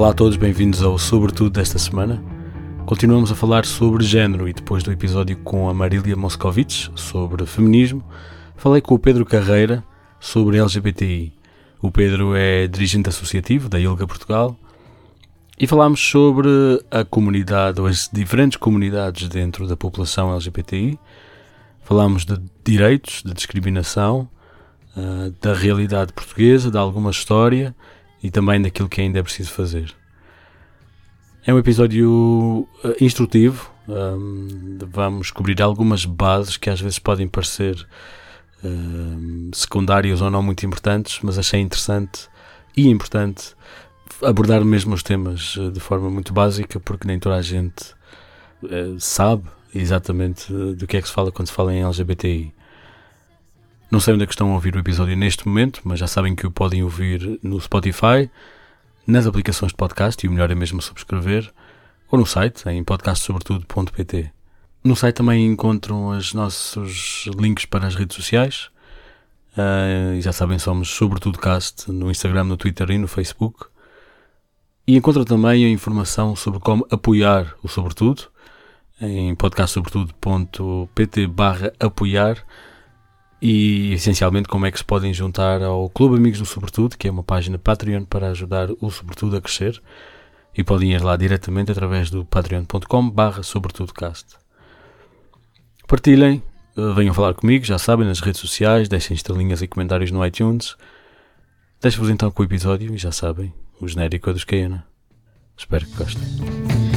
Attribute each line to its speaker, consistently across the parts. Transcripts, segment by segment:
Speaker 1: Olá a todos, bem-vindos ao Sobretudo desta semana. Continuamos a falar sobre género e depois do episódio com a Marília Moscovitch sobre feminismo, falei com o Pedro Carreira sobre LGBTI. O Pedro é dirigente associativo da ILGA Portugal e falámos sobre a comunidade ou as diferentes comunidades dentro da população LGBTI. Falámos de direitos, de discriminação, ah, da realidade portuguesa, de alguma história e também daquilo que ainda é preciso fazer. É um episódio uh, instrutivo, um, vamos cobrir algumas bases que às vezes podem parecer uh, secundárias ou não muito importantes, mas achei interessante e importante abordar mesmo os temas uh, de forma muito básica, porque nem toda a gente sabe exatamente do que é que se fala quando se fala em LGBTI. Não sei onde é que estão a ouvir o episódio neste momento, mas já sabem que o podem ouvir no Spotify, nas aplicações de podcast, e o melhor é mesmo subscrever, ou no site, em podcastsobretudo.pt. No site também encontram os nossos links para as redes sociais. Uh, e já sabem, somos Sobretudo Cast no Instagram, no Twitter e no Facebook. E encontram também a informação sobre como apoiar o Sobretudo em podcastsobretudo.pt barra apoiar e essencialmente como é que se podem juntar ao Clube Amigos do Sobretudo, que é uma página Patreon para ajudar o Sobretudo a crescer e podem ir lá diretamente através do patreon.com barra sobretudocast. Partilhem, eh, venham falar comigo, já sabem, nas redes sociais, deixem estrelinhas e comentários no iTunes. Deixo-vos então com o episódio e já sabem, o genérico é dos Caiana. Espero que gostem.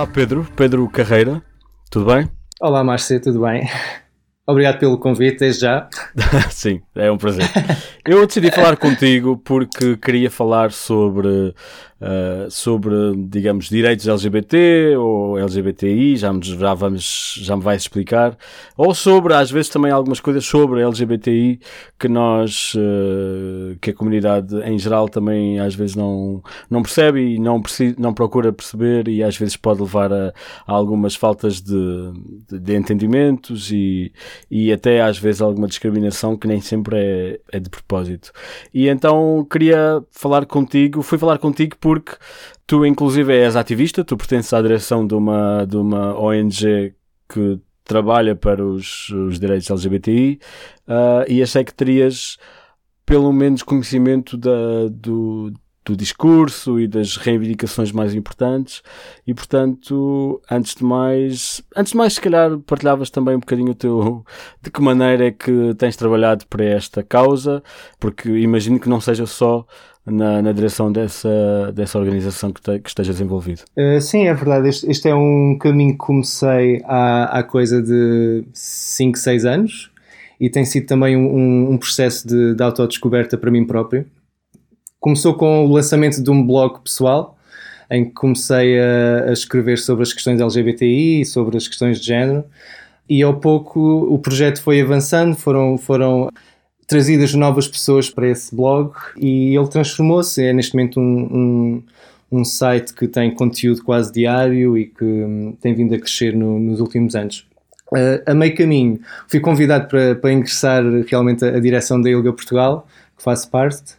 Speaker 1: Olá Pedro, Pedro Carreira, tudo bem?
Speaker 2: Olá Márcio, tudo bem? Obrigado pelo convite, desde já.
Speaker 1: Sim, é um prazer. Eu decidi falar contigo porque queria falar sobre uh, sobre, digamos, direitos LGBT ou LGBTI, já me, já, vamos, já me vais explicar, ou sobre, às vezes, também algumas coisas sobre LGBTI que nós, uh, que a comunidade em geral também às vezes não, não percebe e não, não procura perceber e às vezes pode levar a, a algumas faltas de, de, de, entendimentos e, e até às vezes alguma discriminação que nem sempre é, é de propósito. E então queria falar contigo, fui falar contigo por porque tu, inclusive, és ativista, tu pertences à direção de uma, de uma ONG que trabalha para os, os direitos LGBTI uh, e achei que terias pelo menos conhecimento da, do, do discurso e das reivindicações mais importantes. E portanto antes de mais antes de mais se calhar partilhavas também um bocadinho o teu de que maneira é que tens trabalhado para esta causa porque imagino que não seja só na, na direção dessa, dessa organização que, te, que.
Speaker 2: Uh, sim, é verdade. Este, este, é um caminho que comecei há, há coisa de 5, 6 anos e tem sido também um, um processo de, de autodescoberta para mim próprio. Começou com o lançamento de um blog pessoal em que comecei a, a escrever sobre as questões LGBTI, sobre as questões de género, e ao pouco o projeto foi avançando, foram, foram trazidas novas pessoas para esse blog e ele transformou-se. É neste momento um, um, um, site que tem conteúdo quase diário e que um, tem vindo a crescer no, nos últimos anos. Uh, a meio caminho fui convidado para, para ingressar realmente a, direção da ILGA Portugal, que faço parte,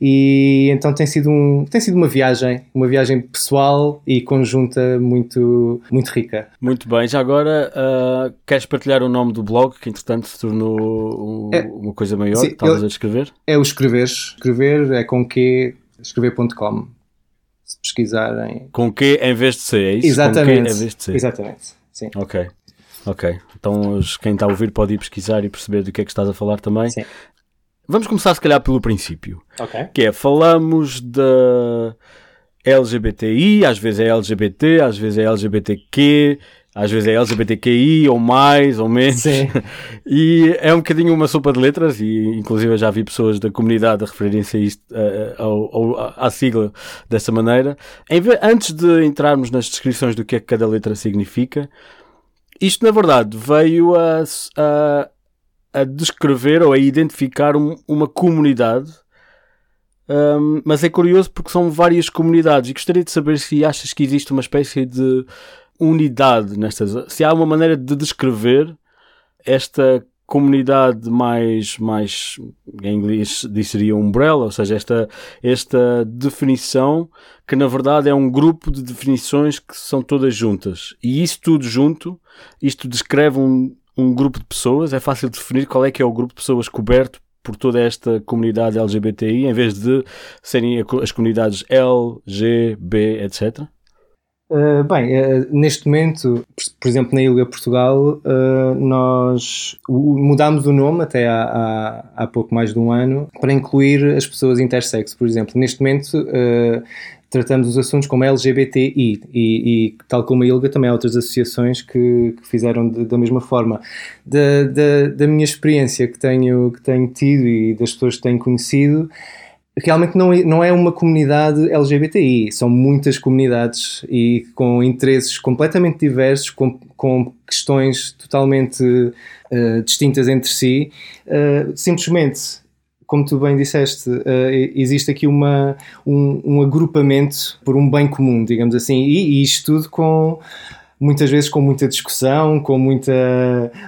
Speaker 2: e então tem sido, um, tem sido uma viagem, uma viagem pessoal e conjunta muito, muito rica.
Speaker 1: Muito bem, já agora uh, queres partilhar o nome do blog que entretanto se tornou um, é, uma coisa maior? Sim, Estavas a escrever?
Speaker 2: É o escrever, escrever é com que escrever.com. Se pesquisarem.
Speaker 1: Com que em vez de ser, é isso?
Speaker 2: Exatamente.
Speaker 1: Em vez de ser.
Speaker 2: Exatamente. Sim.
Speaker 1: Ok. Ok, então quem está a ouvir pode ir pesquisar e perceber do que é que estás a falar também.
Speaker 2: Sim.
Speaker 1: Vamos começar, se calhar, pelo princípio.
Speaker 2: Ok.
Speaker 1: Que é, falamos da LGBTI, às vezes é LGBT, às vezes é LGBTQ, às vezes é LGBTQI, ou mais, ou menos.
Speaker 2: Sim.
Speaker 1: E é um bocadinho uma sopa de letras, e inclusive eu já vi pessoas da comunidade a referirem-se a isto, à sigla dessa maneira. Em, antes de entrarmos nas descrições do que é que cada letra significa, isto, na verdade, veio a, a, a descrever ou a identificar um, uma comunidade, um, mas é curioso porque são várias comunidades e gostaria de saber se achas que existe uma espécie de unidade nestas. Se há uma maneira de descrever esta comunidade mais, mais em inglês seria umbrella, ou seja, esta, esta definição que na verdade é um grupo de definições que são todas juntas. E isso tudo junto, isto descreve um, um grupo de pessoas, é fácil de definir qual é que é o grupo de pessoas coberto por toda esta comunidade LGBTI, em vez de serem as comunidades L, G, B, etc.
Speaker 2: Uh, bem, uh, neste momento, por, por, exemplo, na Ilha Portugal, uh, nós mudámos o nome até há, há, há, pouco mais de um ano para incluir as pessoas intersexo, por exemplo. Neste momento, tratamos os assuntos como LGBTI e, e, tal como a ILGA, também há outras associações que, que fizeram de, da mesma forma. Da, da, da, minha experiência que tenho, que tenho tido e das pessoas que tenho conhecido, realmente não é, não é uma comunidade LGBTI, são muitas comunidades e com interesses completamente diversos, com, com questões totalmente uh, distintas entre si. Uh, simplesmente, como tu bem disseste, uh, existe aqui uma, um, um, agrupamento por um bem comum, digamos assim, e, e isto tudo com muitas vezes com muita discussão, com, muita,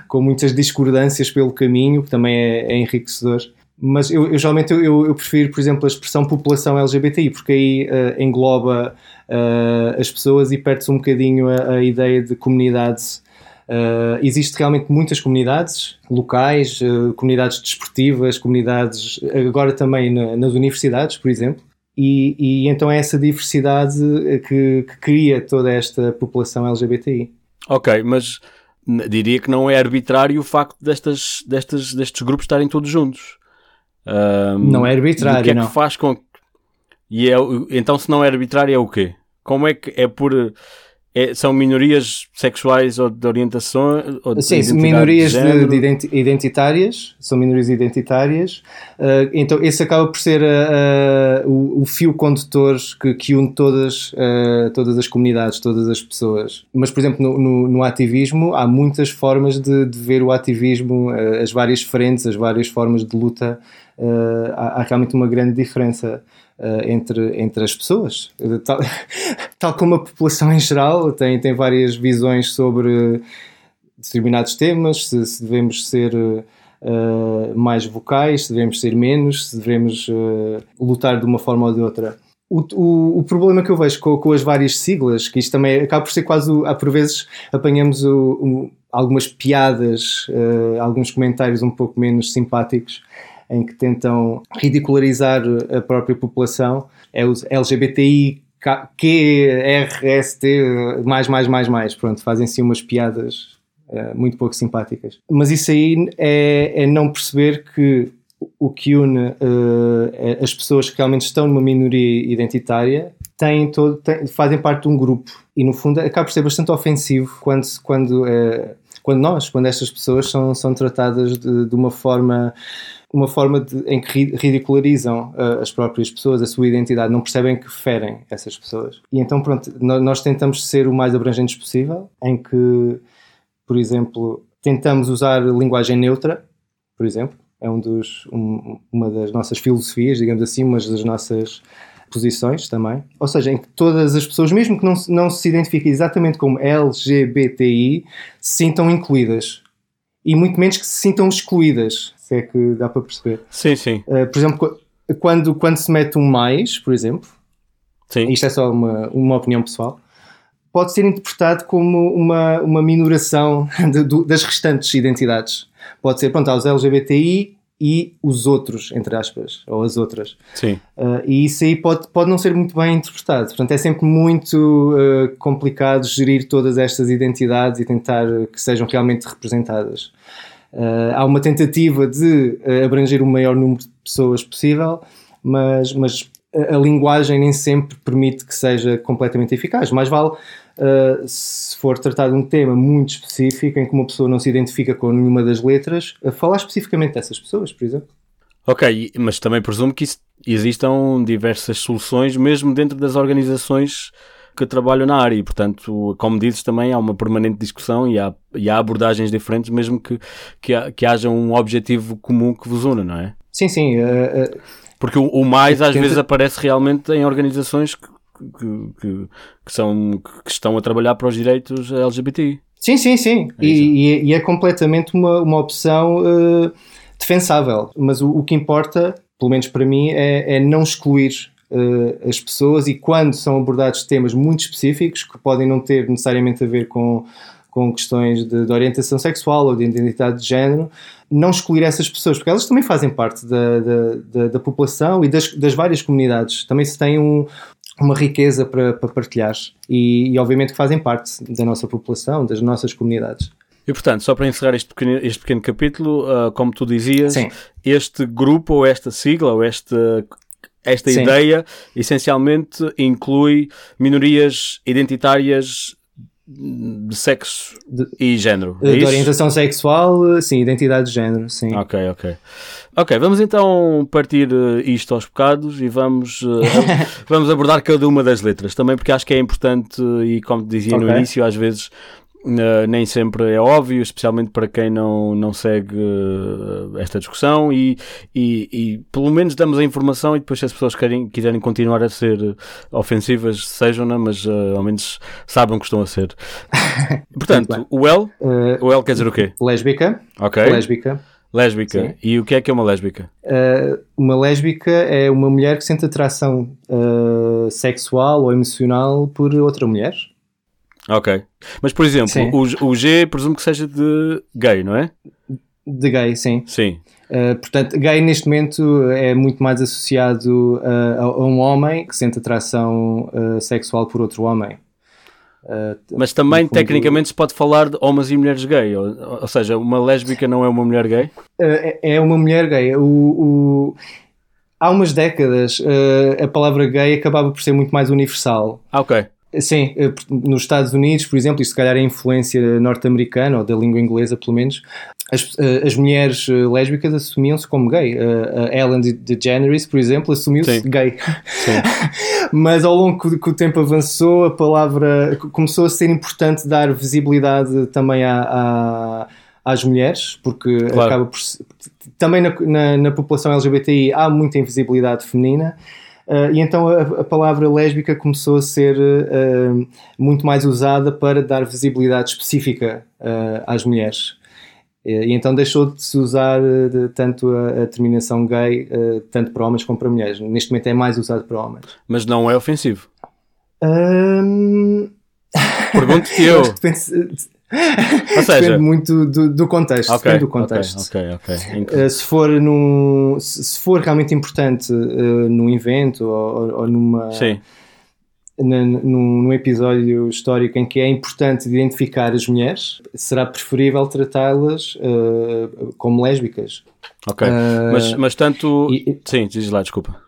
Speaker 2: com muitas discordâncias pelo caminho, que também é, é enriquecedor. Mas eu, eu geralmente eu, eu, prefiro, por exemplo, a expressão população LGBTI, porque aí uh, engloba uh, as pessoas e perde-se um bocadinho a, a, ideia de comunidade. Uh, existe realmente muitas comunidades locais, comunidades desportivas, comunidades agora também na, nas universidades, por exemplo, e, e, então é essa diversidade que, que cria toda esta população LGBTI.
Speaker 1: Ok, mas diria que não é arbitrário o facto destas, destas, destes grupos estarem todos juntos.
Speaker 2: Um, não é arbitrário, o
Speaker 1: que é
Speaker 2: não.
Speaker 1: que faz com e é, então se não é arbitrário é o quê? Como é que é por é, são minorias sexuais ou de orientação? Ou de
Speaker 2: Sim, minorias de, de identitárias, são minorias identitárias. Uh, então, esse acaba por ser uh, o, o, fio condutor que, que une todas, uh, todas as comunidades, todas as pessoas. Mas, por exemplo, no, no, no ativismo, há muitas formas de, de ver o ativismo, as várias frentes, as várias formas de luta. há, há realmente uma grande diferença. Uh, entre, entre as pessoas. Tal, tal, como a população em geral tem, tem várias visões sobre determinados temas, se, se devemos ser uh, mais vocais, se devemos ser menos, se devemos uh, lutar de uma forma ou de outra. O, o, o, problema que eu vejo com, com, as várias siglas, que isto também acaba por ser quase, há por vezes apanhamos algumas piadas, alguns comentários um pouco menos simpáticos, em que tentam ridicularizar a própria população, é os LGBTI, QRST, mais, mais, mais, mais. Pronto, fazem-se umas piadas uh, muito pouco simpáticas. Mas isso aí é, é não perceber que o que une uh, as pessoas que realmente estão numa minoria identitária têm todo, têm, fazem parte de um grupo e no fundo acaba por ser bastante ofensivo quando, quando, uh, quando nós, quando estas pessoas são, são tratadas de, de uma forma uma forma de, em que ridicularizam uh, as próprias pessoas, a sua identidade, não percebem que ferem essas pessoas. E então, pronto, nós tentamos ser o mais abrangentes possível, em que, por exemplo, tentamos usar linguagem neutra, por exemplo, é um dos, um, uma das nossas filosofias, digamos assim, uma das nossas posições também. Ou seja, em que todas as pessoas, mesmo que não, não se identifiquem exatamente como LGBTI, se sintam incluídas. E muito menos que se sintam excluídas se é que dá para perceber.
Speaker 1: Sim, sim.
Speaker 2: Uh, por exemplo, quando, quando se mete um mais, por exemplo, sim. isto é só uma, uma opinião pessoal, pode ser interpretado como uma, uma minoração de, de, das restantes identidades. Pode ser, pronto, aos LGBTI e os outros, entre aspas, ou as outras.
Speaker 1: Sim.
Speaker 2: Uh, e isso aí pode, pode não ser muito bem interpretado. Portanto, é sempre muito uh, complicado gerir todas estas identidades e tentar que sejam realmente representadas. Uh, há uma tentativa de uh, abranger o maior número de pessoas possível, mas, mas a, a, linguagem nem sempre permite que seja completamente eficaz. Mais vale, uh, se for tratado um tema muito específico em que uma pessoa não se identifica com nenhuma das letras, falar especificamente dessas pessoas, por exemplo.
Speaker 1: Ok, mas também presumo que existam diversas soluções, mesmo dentro das organizações que trabalham na área e, portanto, como dizes, também há uma permanente discussão e há, e há abordagens diferentes, mesmo que, que, ha, que haja um objetivo comum que vos una, não é?
Speaker 2: Sim, sim. Uh, uh,
Speaker 1: Porque o, o mais às vezes aparece realmente em organizações que, que, que, são, que estão a trabalhar para os direitos LGBTI.
Speaker 2: Sim, sim, sim. É e, e, é completamente uma, uma opção uh, defensável. Mas o, o, que importa, pelo menos para mim, é, é não excluir uh, as pessoas e quando são abordados temas muito específicos que podem não ter necessariamente a ver com, com questões de, de, orientação sexual ou de identidade de género, não excluir essas pessoas, porque elas também fazem parte da, da, da, da população e das, das, várias comunidades. Também se tem um, uma riqueza para, para partilhar e, e, obviamente, que fazem parte da nossa população, das nossas comunidades.
Speaker 1: E portanto, só para encerrar este pequeno, este pequeno capítulo, uh, como tu dizias, Sim. este grupo ou esta sigla ou esta esta Sim. ideia essencialmente inclui minorias identitárias de sexo de, e género.
Speaker 2: É de, orientação sexual, sim, identidade de género, sim.
Speaker 1: Ok, ok. Ok, vamos então partir uh, isto aos bocados e vamos, uh, vamos abordar cada uma das letras também, porque acho que é importante e, como dizia okay. no início, às vezes Uh, nem sempre é óbvio, especialmente para quem não, não segue uh, esta discussão e, e, e, pelo menos damos a informação e depois se as pessoas querem, quiserem continuar a ser ofensivas, sejam, né, mas uh, ao menos sabem que estão a ser. Portanto, o L, o L quer dizer o quê?
Speaker 2: Lésbica.
Speaker 1: Ok.
Speaker 2: Lésbica.
Speaker 1: Lésbica. Sim. E o que é que é uma lésbica?
Speaker 2: uma lésbica é uma mulher que sente atração sexual ou emocional por outra mulher.
Speaker 1: Ok. Mas, por exemplo, o, o G presumo que seja de gay, não é?
Speaker 2: De gay, sim.
Speaker 1: Sim.
Speaker 2: Uh, portanto, gay neste momento é muito mais associado uh, a, um homem que sente atração uh, sexual por outro homem.
Speaker 1: Mas também, fundo... tecnicamente, se pode falar de homens e mulheres gay, ou, ou seja, uma lésbica não é uma mulher gay?
Speaker 2: É, é uma mulher gay. O, o... Há umas décadas, a palavra gay acabava por ser muito mais universal.
Speaker 1: Ah, ok.
Speaker 2: Sim, eh, nos Estados Unidos, por exemplo, e se calhar a influência norte-americana ou da língua inglesa, pelo menos, as, eh, as mulheres eh, lésbicas assumiam-se como gay. A Ellen DeGeneres, por exemplo, assumiu-se gay. Sim. Mas ao longo que, que, o tempo avançou, a palavra começou a ser importante dar visibilidade também à, à às mulheres, porque claro. acaba por também na, na, na população LGBTI há muita invisibilidade feminina Uh, e então a, a, palavra lésbica começou a ser uh, muito mais usada para dar visibilidade específica uh, às mulheres. E então deixou de se usar de, tanto a, a, terminação gay, tanto para homens como para mulheres. Neste momento é mais usado para homens.
Speaker 1: Mas não é ofensivo? Um... Pergunto-te eu.
Speaker 2: seja, depende muito do, do contexto. Okay, depende do contexto.
Speaker 1: Okay, okay,
Speaker 2: uh, se, for num, se for realmente importante uh, num evento ou, ou numa. Sim. Num, num, episódio histórico em que é importante identificar as mulheres, será preferível tratá-las uh, como lésbicas.
Speaker 1: Ok, mas, mas tanto. E, sim, diz lá, desculpa.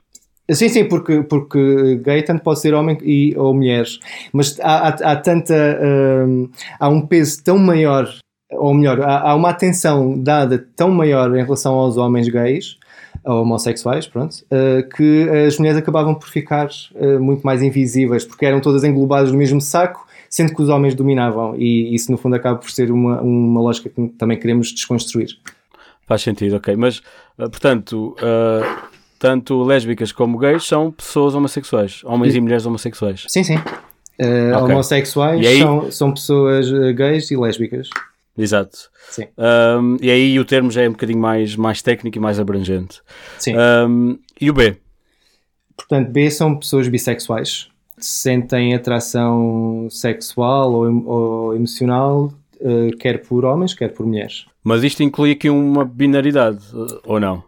Speaker 2: Sim, sim, porque, porque gay tanto pode ser homem e, ou mulheres, mas há, há, há tanta. Hum, há um peso tão maior, ou melhor, há, há, uma atenção dada tão maior em relação aos homens gays, ou homossexuais, pronto, uh, que as mulheres acabavam por ficar uh, muito mais invisíveis, porque eram todas englobadas no mesmo saco, sendo que os homens dominavam, e isso no fundo acaba por ser uma, uma lógica que também queremos desconstruir.
Speaker 1: Faz sentido, ok. Mas, uh, portanto tanto lésbicas como gays são pessoas homossexuais, homens e, e mulheres homossexuais.
Speaker 2: Sim, sim. Uh, okay. Homossexuais são, são pessoas eh, gays e lésbicas.
Speaker 1: Exato.
Speaker 2: Sim.
Speaker 1: Um, e aí o termo já é um bocadinho mais, mais técnico e mais abrangente.
Speaker 2: Sim.
Speaker 1: Um, e o B?
Speaker 2: Portanto, B são pessoas bissexuais. Sentem atração sexual ou, ou emocional, uh, quer por homens, quer por mulheres.
Speaker 1: Mas isto inclui aqui uma binaridade, ou não?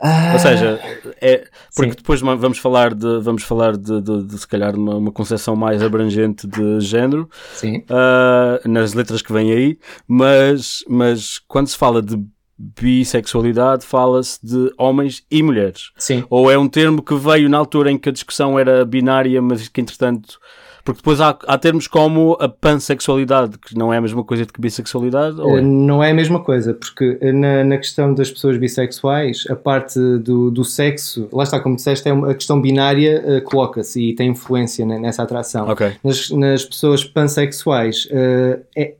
Speaker 1: Ah, Ou seja, é, porque sim. depois vamos falar de, vamos falar de, de, de se calhar uma, uma concepção mais abrangente de género uh, nas letras que vêm aí, mas, mas quando se fala de bissexualidade fala-se de homens e mulheres.
Speaker 2: Sim.
Speaker 1: Ou é um termo que veio na altura em que a discussão era binária, mas que entretanto Porque depois há, há termos como a pansexualidade, que não é a mesma coisa que bissexualidade? Ou é?
Speaker 2: Não é a mesma coisa, porque na, na questão das pessoas bissexuais, a parte do, do sexo, lá está, como disseste, é uma, a questão binária uh, coloca-se e tem influência nessa atração.
Speaker 1: Okay.
Speaker 2: Nas, nas pessoas pansexuais, uh, é,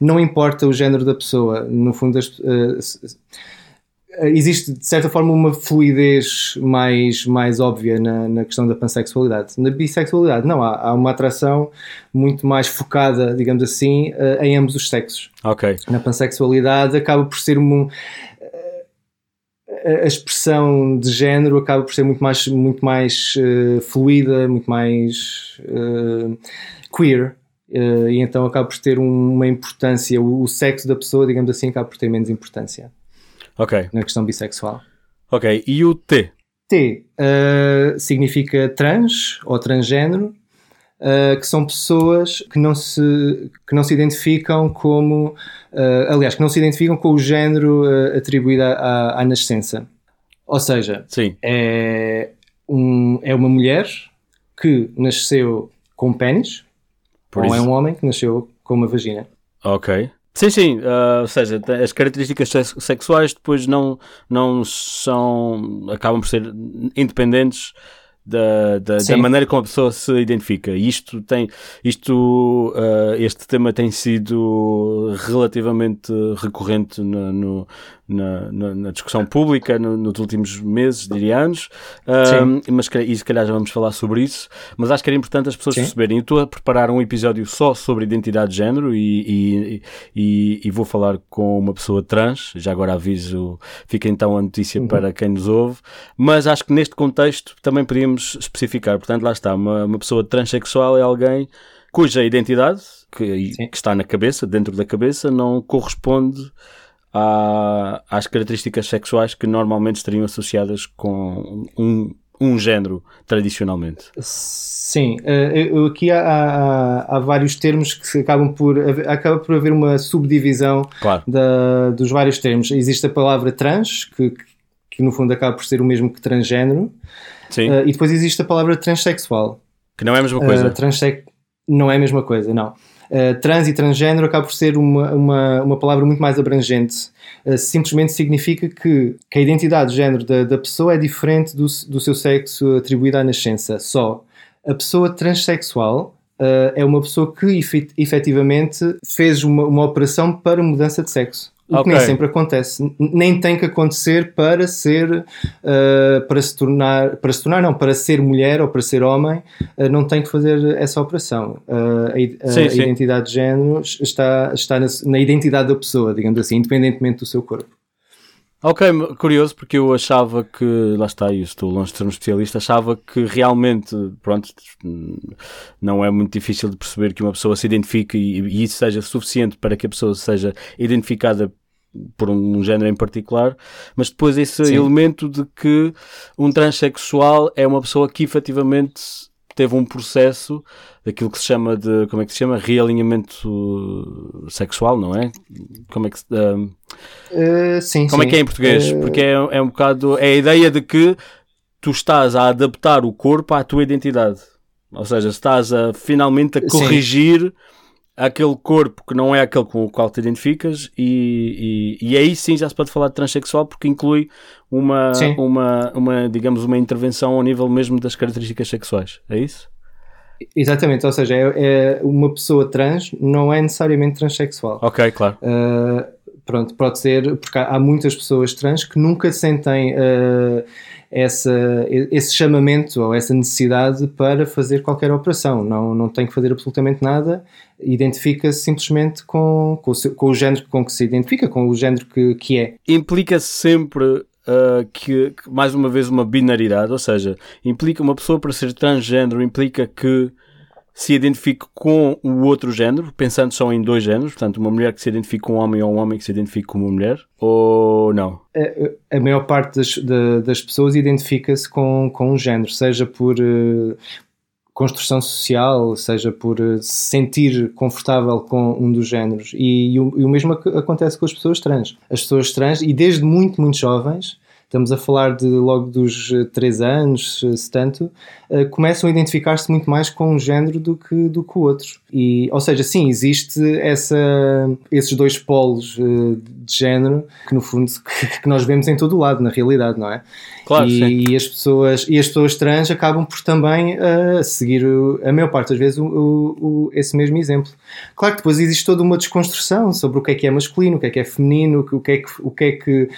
Speaker 2: não importa o género da pessoa, no fundo, das, uh, existe de certa forma uma fluidez mais, mais óbvia na, na questão da pansexualidade. Na bissexualidade, não, há, há uma atração muito mais focada, digamos assim, uh, em ambos os sexos.
Speaker 1: Ok.
Speaker 2: Na pansexualidade acaba por ser um, a expressão de género acaba por ser muito mais, muito mais uh, fluida, muito mais uh, queer. Uh, e então acaba por ter uma importância, o, o, sexo da pessoa, digamos assim, acaba por ter menos importância.
Speaker 1: Ok.
Speaker 2: Na questão bissexual.
Speaker 1: Ok. E o T?
Speaker 2: T significa trans ou transgênero, que são pessoas que não se, que não se identificam como. aliás, que não se identificam com o género atribuído à, à nascença. Ou seja,
Speaker 1: Sim.
Speaker 2: É, um, é uma mulher que nasceu com pênis, ou isso. é um homem que nasceu com uma vagina.
Speaker 1: Ok. Sim, sim, uh, ou seja, as características sexuais depois não, não são. acabam por ser independentes da, da, da, maneira como a pessoa se identifica. Isto tem, isto, uh, este tema tem sido relativamente recorrente no, no, na, na, na, discussão pública no, nos últimos meses, diria anos, uh, mas e se calhar já vamos falar sobre isso, mas acho que era importante as pessoas Sim. perceberem. Eu estou a preparar um episódio só sobre identidade de género e, e, e, e, vou falar com uma pessoa trans, já agora aviso, fica então a notícia uhum. para quem nos ouve, mas acho que neste contexto também podíamos especificar, portanto lá está, uma, uma pessoa transexual é alguém cuja identidade, que, que está na cabeça, dentro da cabeça, não corresponde à, às características sexuais que normalmente estariam associadas com um, um género tradicionalmente.
Speaker 2: Sim, eh, aqui há, há, há, vários termos que acabam por acaba por haver uma subdivisão
Speaker 1: claro.
Speaker 2: da, dos vários termos. Existe a palavra trans, que, que no fundo acaba por ser o mesmo que transgênero,
Speaker 1: Sim.
Speaker 2: Uh, e depois existe a palavra transexual.
Speaker 1: Que não é a mesma coisa. Uh.
Speaker 2: Não é a mesma coisa, não. Uh, trans e transgênero acaba por ser uma, uma, uma palavra muito mais abrangente. Uh, simplesmente significa que, que a identidade de género da, da pessoa é diferente do, do seu sexo atribuído à nascença. Só a pessoa transexual uh, é uma pessoa que efetivamente fez uma, uma operação para mudança de sexo. O okay. que nem sempre acontece. Nem tem que acontecer para ser, uh, para se tornar, para se tornar, não, para ser mulher ou para ser homem, uh, não tem que fazer essa operação. Uh, a,
Speaker 1: sim,
Speaker 2: a
Speaker 1: sim.
Speaker 2: identidade de género está, está na, na, identidade da pessoa, digamos assim, independentemente do seu corpo.
Speaker 1: Ok, curioso, porque eu achava que, lá está, eu estou longe de ser um especialista, achava que realmente, pronto, não é muito difícil de perceber que uma pessoa se identifique e, e isso seja suficiente para que a pessoa seja identificada por um, género em particular, mas depois esse Sim. elemento de que um transexual é uma pessoa que efetivamente teve um processo daquilo que se chama de, como é que se chama? Realinhamento sexual, não é? Como é que se,
Speaker 2: um, uh, sim,
Speaker 1: como
Speaker 2: sim.
Speaker 1: é que é em português? Uh... Porque é, é um bocado, é a ideia de que tu estás a adaptar o corpo à tua identidade. Ou seja, estás a finalmente a corrigir sim aquele corpo que não é aquele com o qual te identificas e, e, e, aí sim já se pode falar de transexual porque inclui uma, uma, uma, digamos, uma intervenção ao nível mesmo das características sexuais, é isso?
Speaker 2: Exatamente, ou seja, é, é uma pessoa trans não é necessariamente transexual.
Speaker 1: Ok, claro.
Speaker 2: Uh, pronto, pode ser, porque há, há, muitas pessoas trans que nunca sentem uh, essa, esse chamamento ou essa necessidade para fazer qualquer operação. Não, não tem que fazer absolutamente nada, identifica-se simplesmente com, com, o, seu, com o género com que se identifica, com o género que, que é.
Speaker 1: Implica sempre uh, que, mais uma vez, uma binaridade, ou seja, implica uma pessoa para ser transgênero, implica que se identifique com o outro género, pensando só em dois géneros, portanto, uma mulher que se identifique com um homem ou um homem que se identifique com uma mulher, ou não?
Speaker 2: A, a maior parte das, de, das pessoas identifica-se com, com um género, seja por uh, construção social, seja por uh, se sentir confortável com um dos géneros. E, e, o, e o mesmo acontece com as pessoas trans. As pessoas trans, e desde muito, muito jovens, estamos a falar de logo dos 3 anos, se tanto, começam a identificar-se muito mais com um género do que, do que o outro. E, ou seja, sim, existe essa, esses dois polos de género que no fundo que, que nós vemos em todo o lado, na realidade, não é?
Speaker 1: Claro,
Speaker 2: e, e, as pessoas e as pessoas trans acabam por também uh, seguir o, a maior parte das vezes o, o, esse mesmo exemplo. Claro que depois existe toda uma desconstrução sobre o que é que é masculino, o que é que é feminino, o que é que, o que, é que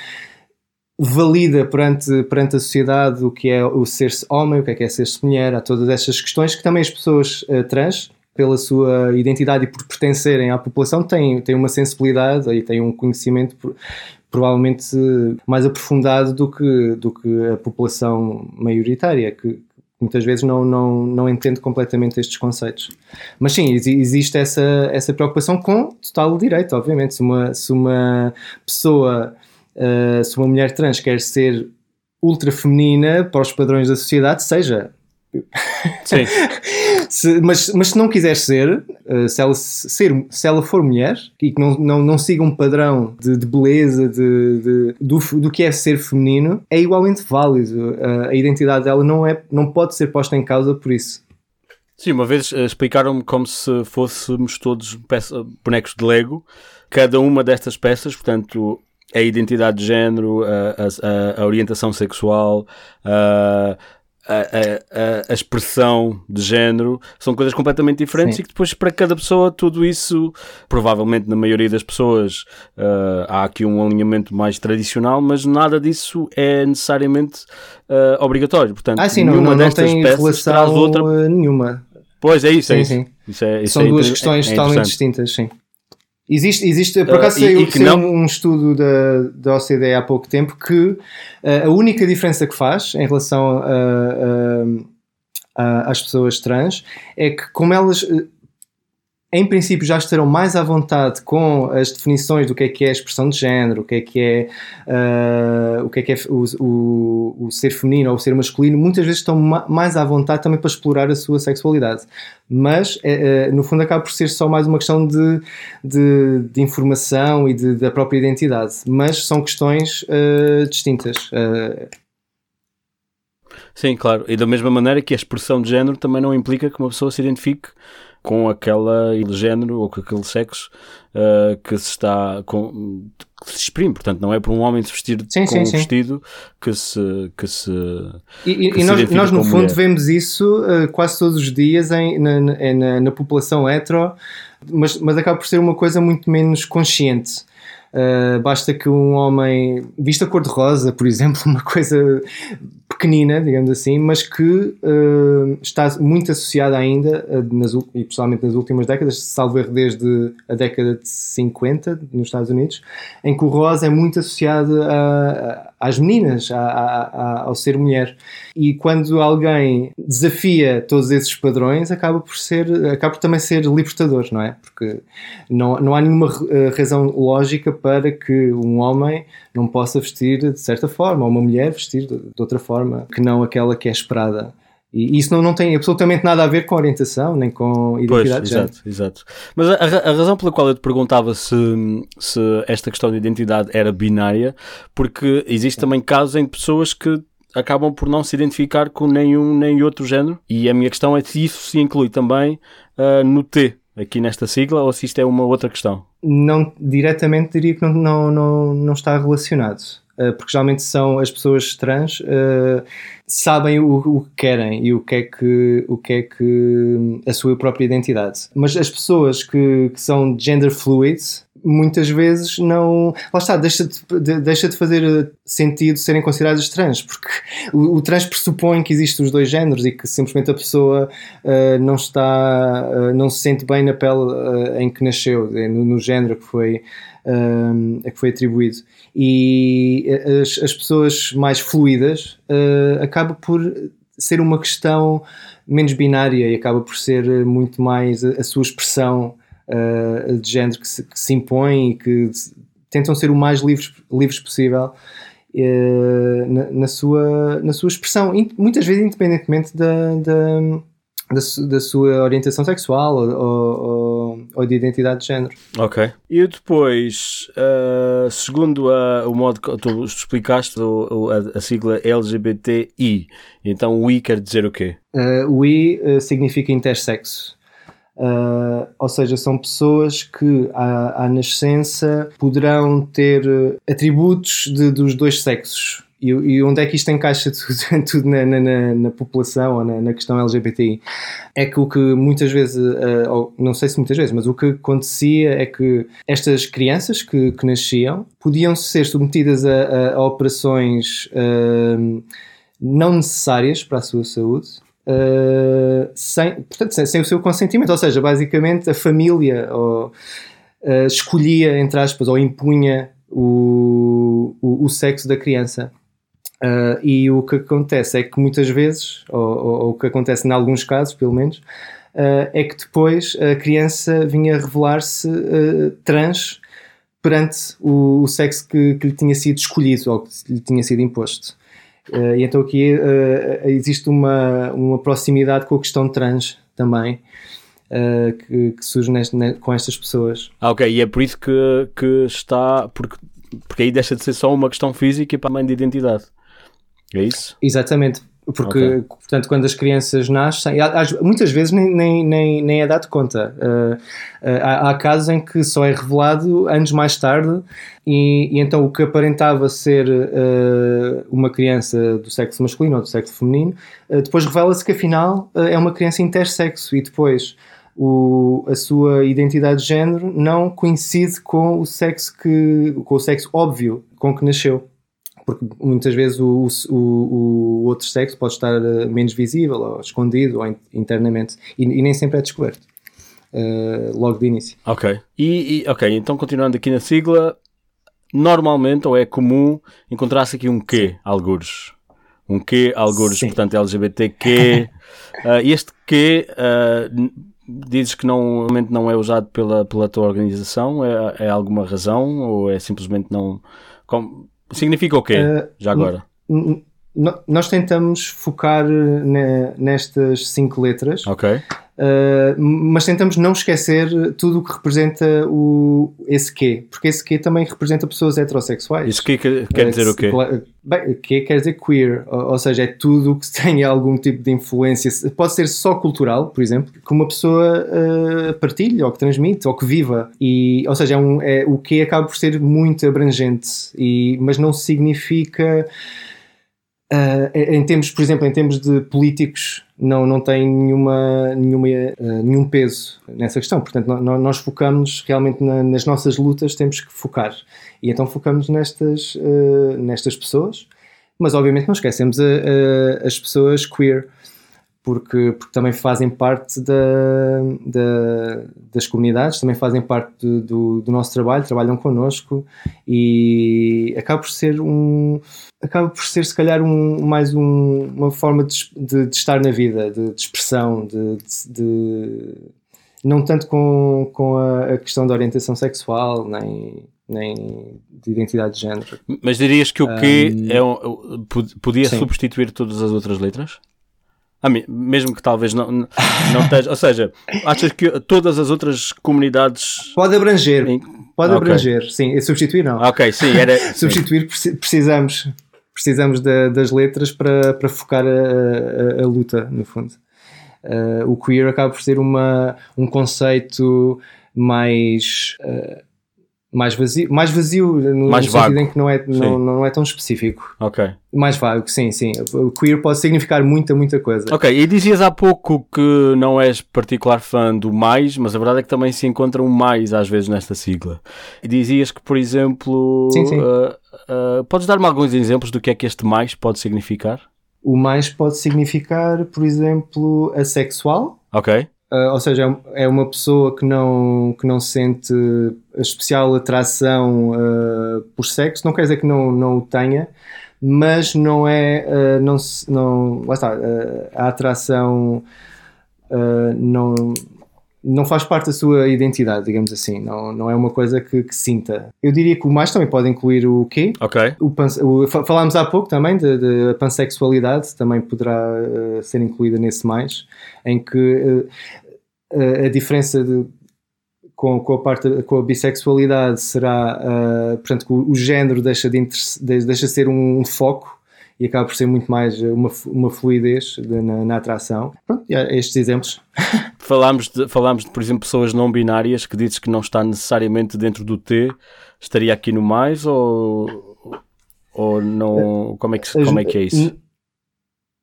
Speaker 2: valida perante, perante a sociedade o que é o ser-se homem, o que é que é ser-se mulher, há todas estas questões que também as pessoas uh, trans pela sua identidade e por pertencerem à população têm, têm uma sensibilidade e têm um conhecimento provavelmente mais aprofundado do que, do que a população maioritária, que muitas vezes não, não, não entende completamente estes conceitos. Mas sim, existe essa, essa preocupação com total direito, obviamente. Se uma, se uma pessoa, uh, se uma mulher trans quer ser ultra feminina para os padrões da sociedade, seja.
Speaker 1: Sim.
Speaker 2: Se, mas, mas se não quiser ser, uh, se, ela, ser, se ela for mulher e que não, não, não siga um padrão de, de beleza, de, de, do, do que é ser feminino, é igualmente válido. Uh, a identidade dela não, é, não pode ser posta em causa por isso.
Speaker 1: Sim, uma vez uh, explicaram-me como se fôssemos todos bonecos de Lego, cada uma destas peças, portanto, a identidade de género, a, a, a orientação sexual, a, a, expressão de género são coisas completamente diferentes Sim. e que depois para cada pessoa tudo isso, provavelmente na maioria das pessoas uh, há aqui um alinhamento mais tradicional, mas nada disso é necessariamente uh, obrigatório. Portanto,
Speaker 2: ah, sim, não, não, não tem relação outra... nenhuma.
Speaker 1: Pois é isso,
Speaker 2: sim,
Speaker 1: é
Speaker 2: isso.
Speaker 1: Sim. isso, é,
Speaker 2: isso São
Speaker 1: é
Speaker 2: duas questões
Speaker 1: é
Speaker 2: totalmente distintas, sim. Existe, existe por acaso uh, saiu, saiu não... um estudo da, da OCDE há pouco tempo que uh, a única diferença que faz em relação a, a, a, às pessoas trans é que como elas em princípio já estarão mais à vontade com as definições do que é que é a expressão de género, o que é que é, uh, o, que é, que é o, o, o, ser feminino ou o ser masculino, muitas vezes estão ma mais à vontade também para explorar a sua sexualidade. Mas, uh, no fundo, acaba por ser só mais uma questão de, de, de informação e de, da própria identidade. Mas são questões uh, distintas.
Speaker 1: Sim, claro. E da mesma maneira que a expressão de género também não implica que uma pessoa se identifique com aquela género ou com aquele sexo uh, que se está com, que se exprime, portanto não é por um homem se vestir sim, com sim, um sim. vestido que se que se
Speaker 2: e, e se nós, nós no fundo mulher. vemos isso uh, quase todos os dias em, na, na, na população hetero mas, mas acaba por ser uma coisa muito menos consciente Uh, basta que um homem vista cor-de-rosa, por exemplo, uma coisa pequenina, digamos assim, mas que uh, está muito associada ainda, nas, e principalmente nas últimas décadas, salvo erro desde a década de 50 nos Estados Unidos, em que o rosa é muito associado a, às meninas, a, ao ser mulher. E quando alguém desafia todos esses padrões, acaba por ser, acaba por também ser libertador, não é? Porque não, não há nenhuma razão lógica para que um homem não possa vestir de certa forma, ou uma mulher vestir de outra forma, que não aquela que é esperada. E isso não, não tem absolutamente nada a ver com orientação, nem com identidade
Speaker 1: pois, exato, exato. Mas a, a, razão pela qual eu te perguntava se, se esta questão de identidade era binária, porque existe também casos em pessoas que acabam por não se identificar com nenhum nem outro género, e a minha questão é se isso se inclui também uh, no T, aqui nesta sigla, ou se isto é uma outra questão
Speaker 2: não diretamente diria que não, não, não, não está relacionado. Uh, porque geralmente são as pessoas trans uh, sabem o, o, que querem e o que é que o que é que a sua própria identidade mas as pessoas que, que são gender fluid muitas vezes não. Lá está, deixa de, deixa de fazer sentido serem considerados trans, porque o, o, trans pressupõe que existem os dois géneros e que simplesmente a pessoa uh, não está. Uh, não se sente bem na pele uh, em que nasceu, no, no género que foi, a que foi atribuído. E as, as pessoas mais fluídas acaba por ser uma questão menos binária e acaba por ser muito mais a, a sua expressão uh, de género que se, que se impõem e que tentam ser o mais livres, livres possível uh, na, na, sua, na sua expressão, muitas vezes independentemente da, da, da, da sua orientação sexual ou, ou, ou, de identidade de género.
Speaker 1: Ok. E depois, uh, segundo a, o modo que tu explicaste, o, a, a, sigla LGBTI, então o I quer dizer o quê?
Speaker 2: Uh, o I uh, significa intersexo. Uh, ou seja, são pessoas que à, à nascença poderão ter atributos de, dos dois sexos. E, e, onde é que isto encaixa tudo, tudo na, na, na, população ou na, na, questão LGBTI? É que o que muitas vezes, uh, ou não sei se muitas vezes, mas o que acontecia é que estas crianças que, que nasciam podiam ser submetidas a, a, a operações uh, não necessárias para a sua saúde. Uh, sem, portanto, sem, sem, o seu consentimento, ou seja, basicamente a família ou, escolhia, entre aspas, ou impunha o, o, o sexo da criança. Uh, e o que acontece é que muitas vezes, ou, o que acontece em alguns casos, pelo menos, uh, é que depois a criança vinha revelar-se uh, trans perante o, o sexo que, que, lhe tinha sido escolhido ou que lhe tinha sido imposto. e então aqui existe uma, uma proximidade com a questão trans também. Que, que, surge neste, com estas pessoas.
Speaker 1: Ah, ok, e é por isso que, que está. Porque, porque aí deixa de ser só uma questão física e para a mãe de identidade. É isso?
Speaker 2: Exatamente. Porque, okay. portanto, quando as crianças nascem, muitas vezes nem, nem, nem, nem é dado conta. Uh, uh, há, há, casos em que só é revelado anos mais tarde, e, e então o que aparentava ser uh, uma criança do sexo masculino ou do sexo feminino, depois revela-se que afinal é uma criança intersexo, e depois o, a sua identidade de género não coincide com o sexo que com o sexo óbvio com que nasceu porque muitas vezes o, o, o, outro sexo pode estar eh, menos visível, ou escondido, ou internamente, e, e nem sempre é descoberto. Uh, logo de início.
Speaker 1: Ok. E, e, ok, então continuando aqui na sigla, normalmente ou é comum encontrar-se aqui um Q, algures. Um Q, algures, Sim. portanto LGBTQ. uh, este Q uh, dizes que não, realmente não é usado pela, pela tua organização? É, é alguma razão ou é simplesmente não. Como, Significa o quê, uh, já agora?
Speaker 2: Nós tentamos focar nestas cinco letras.
Speaker 1: Ok.
Speaker 2: Uh, mas tentamos não esquecer tudo o que representa o, esse quê, porque esse quê também representa pessoas heterossexuais.
Speaker 1: Isso quê quer, quer dizer uh, o quê?
Speaker 2: Bem, quê quer dizer queer, ou, ou seja, é tudo o que tenha algum tipo de influência, pode ser só cultural, por exemplo, que uma pessoa uh, partilhe, ou que transmite, ou que viva, e, ou seja, é um, é, o que acaba por ser muito abrangente, e, mas não significa Uh, em termos, por exemplo, em termos de políticos, não, não tem nenhuma, nenhuma, uh, nenhum peso nessa questão. Portanto, nós focamos realmente na, nas nossas lutas, temos que focar. E então focamos nestas, uh, nestas pessoas, mas obviamente não esquecemos a, a, as pessoas queer porque, porque também fazem parte da, da, das comunidades, também fazem parte do, do, do, nosso trabalho, trabalham connosco e acaba por ser um acaba por ser se calhar um, mais um, uma forma de, de, de, estar na vida, de, de expressão, de, não tanto com, com a, a, questão da orientação sexual, nem, nem de identidade de género.
Speaker 1: Mas dirias que o que um, é um, podia sim. substituir todas as outras letras? Ah, mesmo que talvez não, não esteja. Ou seja, achas que todas as outras comunidades.
Speaker 2: Pode abranger. Pode okay. abranger, sim. E substituir não.
Speaker 1: Ok, sim. Era,
Speaker 2: substituir precisamos. Precisamos das letras para, para focar a, a, a luta, no fundo. Uh, o queer acaba por ser uma, um conceito mais. Uh, mais vazio, mais vazio no, mais no vago. sentido em que não é, não, não é tão específico.
Speaker 1: Ok.
Speaker 2: Mais vago, sim, sim. O queer pode significar muita, muita coisa.
Speaker 1: Ok, e dizias há pouco que não és particular fã do mais, mas a verdade é que também se encontra um mais às vezes nesta sigla. E dizias que, por exemplo, sim, sim. Uh, uh, podes dar-me alguns exemplos do que é que este mais pode significar?
Speaker 2: O mais pode significar, por exemplo, assexual.
Speaker 1: Ok.
Speaker 2: Uh, ou seja, é uma pessoa que não, que não sente especial atração uh, por sexo, não quer dizer que não, não o tenha, mas não é, uh, não, não, lá está, a atração não, não faz parte da sua identidade, digamos assim, não, não é uma coisa que, que sinta. Eu diria que o mais também pode incluir o quê?
Speaker 1: Ok.
Speaker 2: O, pan, o falámos há pouco também da pansexualidade, também poderá uh, ser incluída nesse mais, em que uh, a diferença de, com, com, a parte com a bissexualidade será, uh, portanto, que o, o género deixa de, deixa de ser um, um foco e acaba por ser muito mais uma, uma fluidez de, na, na, atração. Pronto, estes exemplos.
Speaker 1: Falámos, de, falámos de, por exemplo, pessoas não binárias que dizes que não está necessariamente dentro do T, estaria aqui no mais ou, ou não? Como é que, como é, que é isso?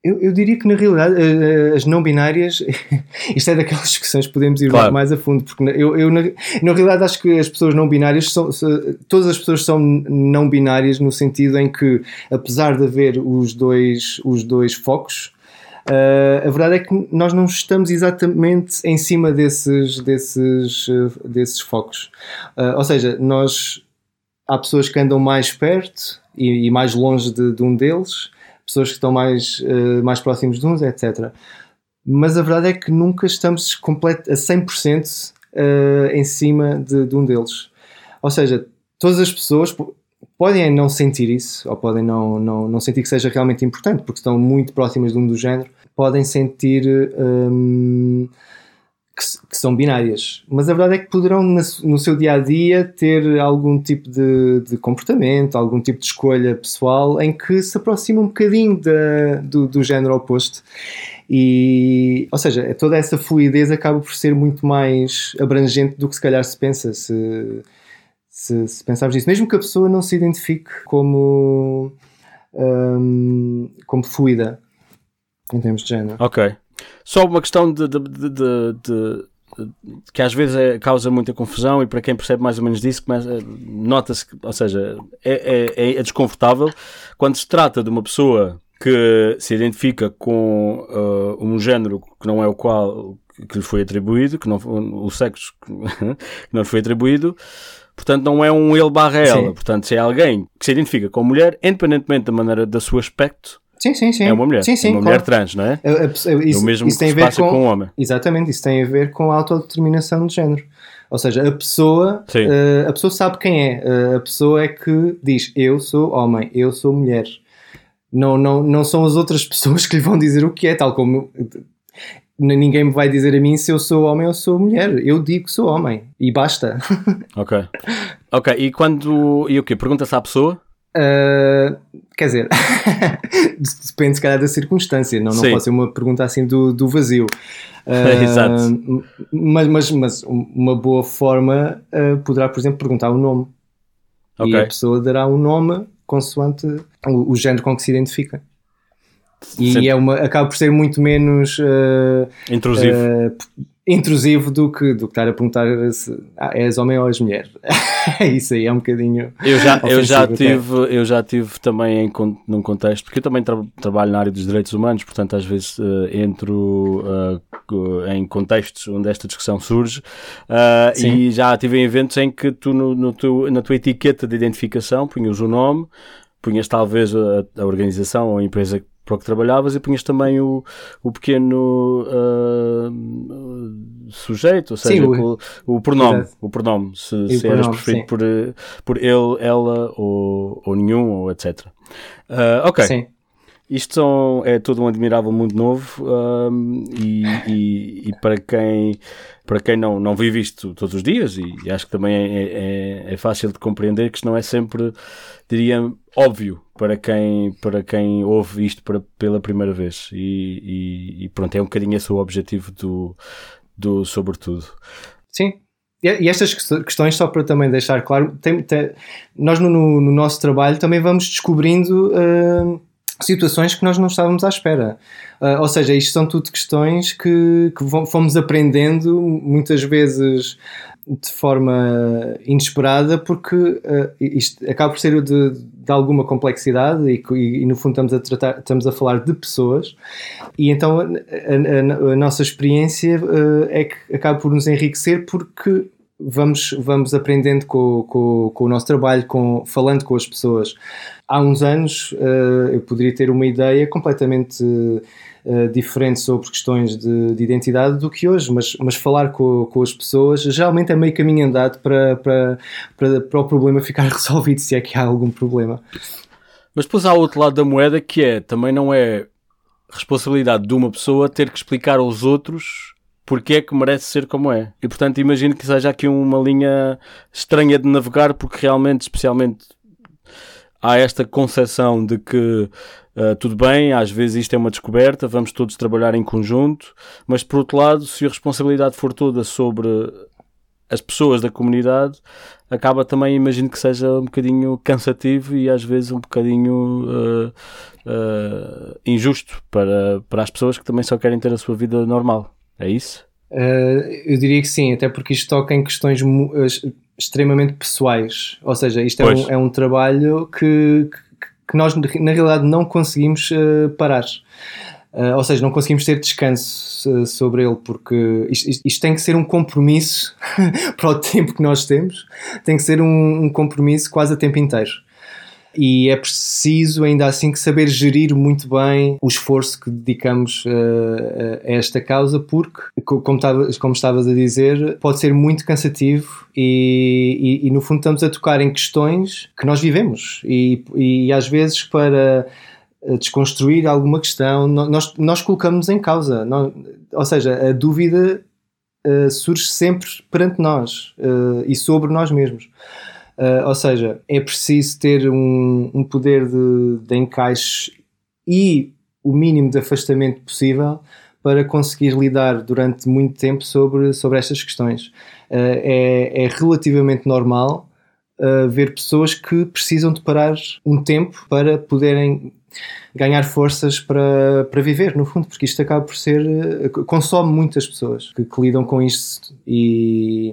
Speaker 2: Eu, eu, diria que na realidade eh, as não binárias, isto é daquelas discussões que podemos ir claro. mais a fundo, porque eu, eu na, na, realidade acho que as pessoas não binárias são, todas as pessoas são não binárias no sentido em que, apesar de haver os dois, os dois focos, Uh, a verdade é que nós não estamos exatamente em cima desses, desses, uh, desses focos. Uh, ou seja, nós há pessoas que andam mais perto e, e mais longe de, de, um deles, pessoas que estão mais, uh, mais próximos de uns, etc. Mas a verdade é que nunca estamos a 100% uh, em cima de, de, um deles. Ou seja, todas as pessoas podem não sentir isso, ou podem não, não, não sentir que seja realmente importante, porque estão muito próximas de um do género, podem sentir. Um, que, que, são binárias, mas a verdade é que poderão no seu dia a dia ter algum tipo de, de, comportamento, algum tipo de escolha pessoal em que se aproxima um bocadinho do, do género oposto. E, ou seja, toda essa fluidez acaba por ser muito mais abrangente do que se calhar se pensa, se, se, se pensarmos nisso. Mesmo que a pessoa não se identifique como, um, como fluida em termos de género.
Speaker 1: Ok. Só uma questão de, de, de, de que às vezes é, causa muita confusão e para quem percebe mais ou menos disso, nota-se que, ou seja, é, é, é, desconfortável quando se trata de uma pessoa que se identifica com uh, um género que não é o qual que lhe foi atribuído, que não o sexo que não lhe foi atribuído, portanto não é um ele barra ela, Sim. portanto se é alguém que se identifica com mulher, independentemente da maneira do seu aspecto,
Speaker 2: Sim, sim, sim.
Speaker 1: É uma mulher.
Speaker 2: Sim, sim,
Speaker 1: é uma
Speaker 2: claro.
Speaker 1: mulher trans, não é?
Speaker 2: isso,
Speaker 1: é o mesmo isso que se passa com, com, um homem.
Speaker 2: Exatamente, isso tem a ver com a autodeterminação de género. Ou seja, a pessoa, uh, a pessoa sabe quem é. Uh, a pessoa é que diz eu sou homem, eu sou mulher. Não, não, não são as outras pessoas que lhe vão dizer o que é, tal como ninguém me vai dizer a mim se eu sou homem ou sou mulher. Eu digo que sou homem e basta.
Speaker 1: ok. Ok, e quando. E o quê? Pergunta-se à pessoa?
Speaker 2: Uh, quer dizer, depende se calhar da circunstância, não, não pode ser uma pergunta assim do, do vazio.
Speaker 1: Uh, Exato.
Speaker 2: Mas, mas, mas uma boa forma uh, poderá, por exemplo, perguntar o nome. Okay. E a pessoa dará um nome consoante o, o género com que se identifica. E é uma, acaba por ser muito menos
Speaker 1: intrusivo
Speaker 2: intrusivo do que, do que estar a perguntar se ah, és homem ou és mulher. Isso aí é um bocadinho.
Speaker 1: Eu já, eu já, tive, eu já tive também em, num contexto, porque eu também tra trabalho na área dos direitos humanos, portanto, às vezes uh, entro uh, em contextos onde esta discussão surge uh, e já tive em eventos em que tu, no, no tu, na tua etiqueta de identificação, punhas o nome, punhas talvez a, a organização ou a empresa para o que trabalhavas e punhas também o, o pequeno uh, sujeito, ou seja, sim, o, o, pronome, o pronome, se, se eras preferido por, por ele, ela ou, ou nenhum, ou etc. Uh, ok. Sim. Isto são, é todo um admirável mundo novo um, e, e, e, para quem, para quem não, não vive isto todos os dias, e acho que também é, é, é fácil de compreender que isto não é sempre, diria, óbvio para quem, para quem ouve isto para, pela primeira vez. E, e, pronto, é um bocadinho esse o objetivo do, do Sobretudo.
Speaker 2: Sim, e estas questões, só para também deixar claro, tem, tem, nós no, no, nosso trabalho também vamos descobrindo uh, situações que nós não estávamos à espera. Uh, ou seja, isto são tudo questões que, que fomos aprendendo muitas vezes de forma inesperada, porque uh, isto acaba por ser de, de alguma complexidade e, e, e, no fundo estamos a tratar, estamos a falar de pessoas e então a, a, a nossa experiência uh, é que acaba por nos enriquecer porque vamos, vamos aprendendo com, com, com, o nosso trabalho, com, falando com as pessoas. Há uns anos uh, eu poderia ter uma ideia completamente uh, diferente sobre questões de, de, identidade do que hoje, mas, mas falar com, com as pessoas geralmente é meio caminho andado para, para, para, para o problema ficar resolvido, se é que há algum problema.
Speaker 1: Mas depois há outro lado da moeda que é, também não é responsabilidade de uma pessoa ter que explicar aos outros porque é que merece ser como é. E portanto imagino que seja aqui uma linha estranha de navegar, porque realmente, especialmente, há esta concepção de que uh, tudo bem, às vezes isto é uma descoberta, vamos todos trabalhar em conjunto, mas por outro lado, se a responsabilidade for toda sobre as pessoas da comunidade, acaba também, imagino que seja um bocadinho cansativo e às vezes um bocadinho uh, uh, injusto para, para as pessoas que também só querem ter a sua vida normal. É isso?
Speaker 2: Uh, eu diria que sim, até porque isto toca em questões extremamente pessoais. Ou seja, isto é um, é um, trabalho que, que, nós, na realidade, não conseguimos uh, parar. Uh, ou seja, não conseguimos ter descanso sobre ele, porque isto, isto, isto tem que ser um compromisso para o tempo que nós temos, tem que ser um, um compromisso quase a tempo inteiro e é preciso ainda assim que saber gerir muito bem o esforço que dedicamos uh, a esta causa porque, como, estavas, como estavas a dizer, pode ser muito cansativo e, e, e, no fundo estamos a tocar em questões que nós vivemos. E, e às vezes para eh, desconstruir alguma questão nós, nós colocamos em causa. Nós, ou seja, a dúvida uh, surge sempre perante nós uh, e sobre nós mesmos Uh, ou seja, é preciso ter um, um poder de, de encaixe e o mínimo de afastamento possível para conseguir lidar durante muito tempo sobre, sobre estas questões. Uh, é, é, relativamente normal uh, ver pessoas que precisam de parar um tempo para poderem ganhar forças para, para viver, no fundo, porque isto acaba por ser. consome muitas pessoas que, que lidam com isto e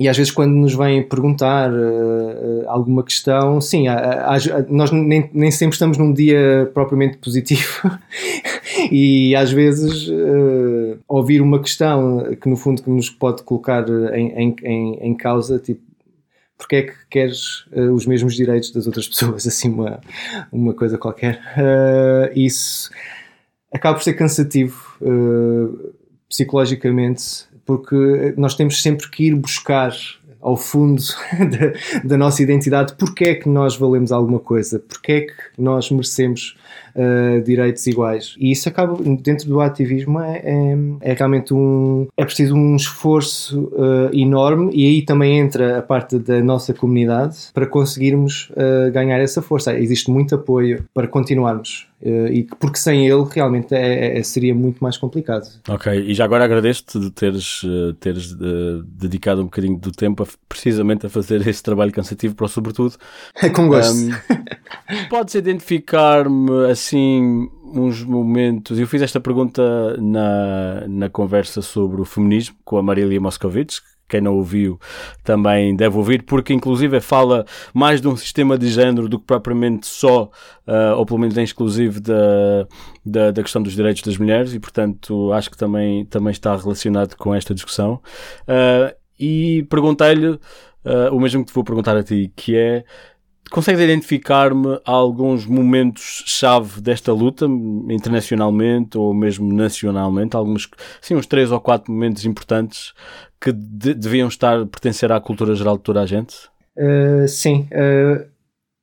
Speaker 2: e às vezes quando nos vêm perguntar uh, alguma questão, sim, há, há, nós nem, nem sempre estamos num dia propriamente positivo e às vezes uh, ouvir uma questão que no fundo que nos pode colocar em, em, em causa, tipo, porque é que queres uh, os mesmos direitos das outras pessoas, assim uma, uma coisa qualquer. isso acaba por ser cansativo psicologicamente porque nós temos sempre que ir buscar ao fundo da, da, nossa identidade porque é que nós valemos alguma coisa, porque é que nós merecemos uh, direitos iguais. E isso acaba, dentro do ativismo, é, é, é realmente um. É preciso um esforço uh, enorme e aí também entra a parte da nossa comunidade para conseguirmos uh, ganhar essa força. Existe muito apoio para continuarmos. e porque sem ele realmente é, é, seria muito mais complicado.
Speaker 1: Ok, e já agora agradeço-te de teres, teres dedicado um bocadinho do tempo a, precisamente a fazer esse trabalho cansativo para o sobretudo.
Speaker 2: Com gosto. Um,
Speaker 1: podes identificar-me assim uns momentos. Eu fiz esta pergunta na, na conversa sobre o feminismo com a Marília Moscovitz. Quem não ouviu também deve ouvir, porque inclusive fala mais de um sistema de género do que propriamente só, uh, ou pelo menos em exclusivo, da, da, da, questão dos direitos das mulheres, e portanto acho que também, também está relacionado com esta discussão. Uh, e perguntei-lhe uh, o mesmo que te vou perguntar a ti, que é Consegues identificar-me alguns momentos-chave desta luta, internacionalmente ou mesmo nacionalmente? Alguns, sim, uns três ou quatro momentos importantes que de, deviam estar, pertencer à cultura geral de toda a gente?
Speaker 2: Uh, sim. Uh,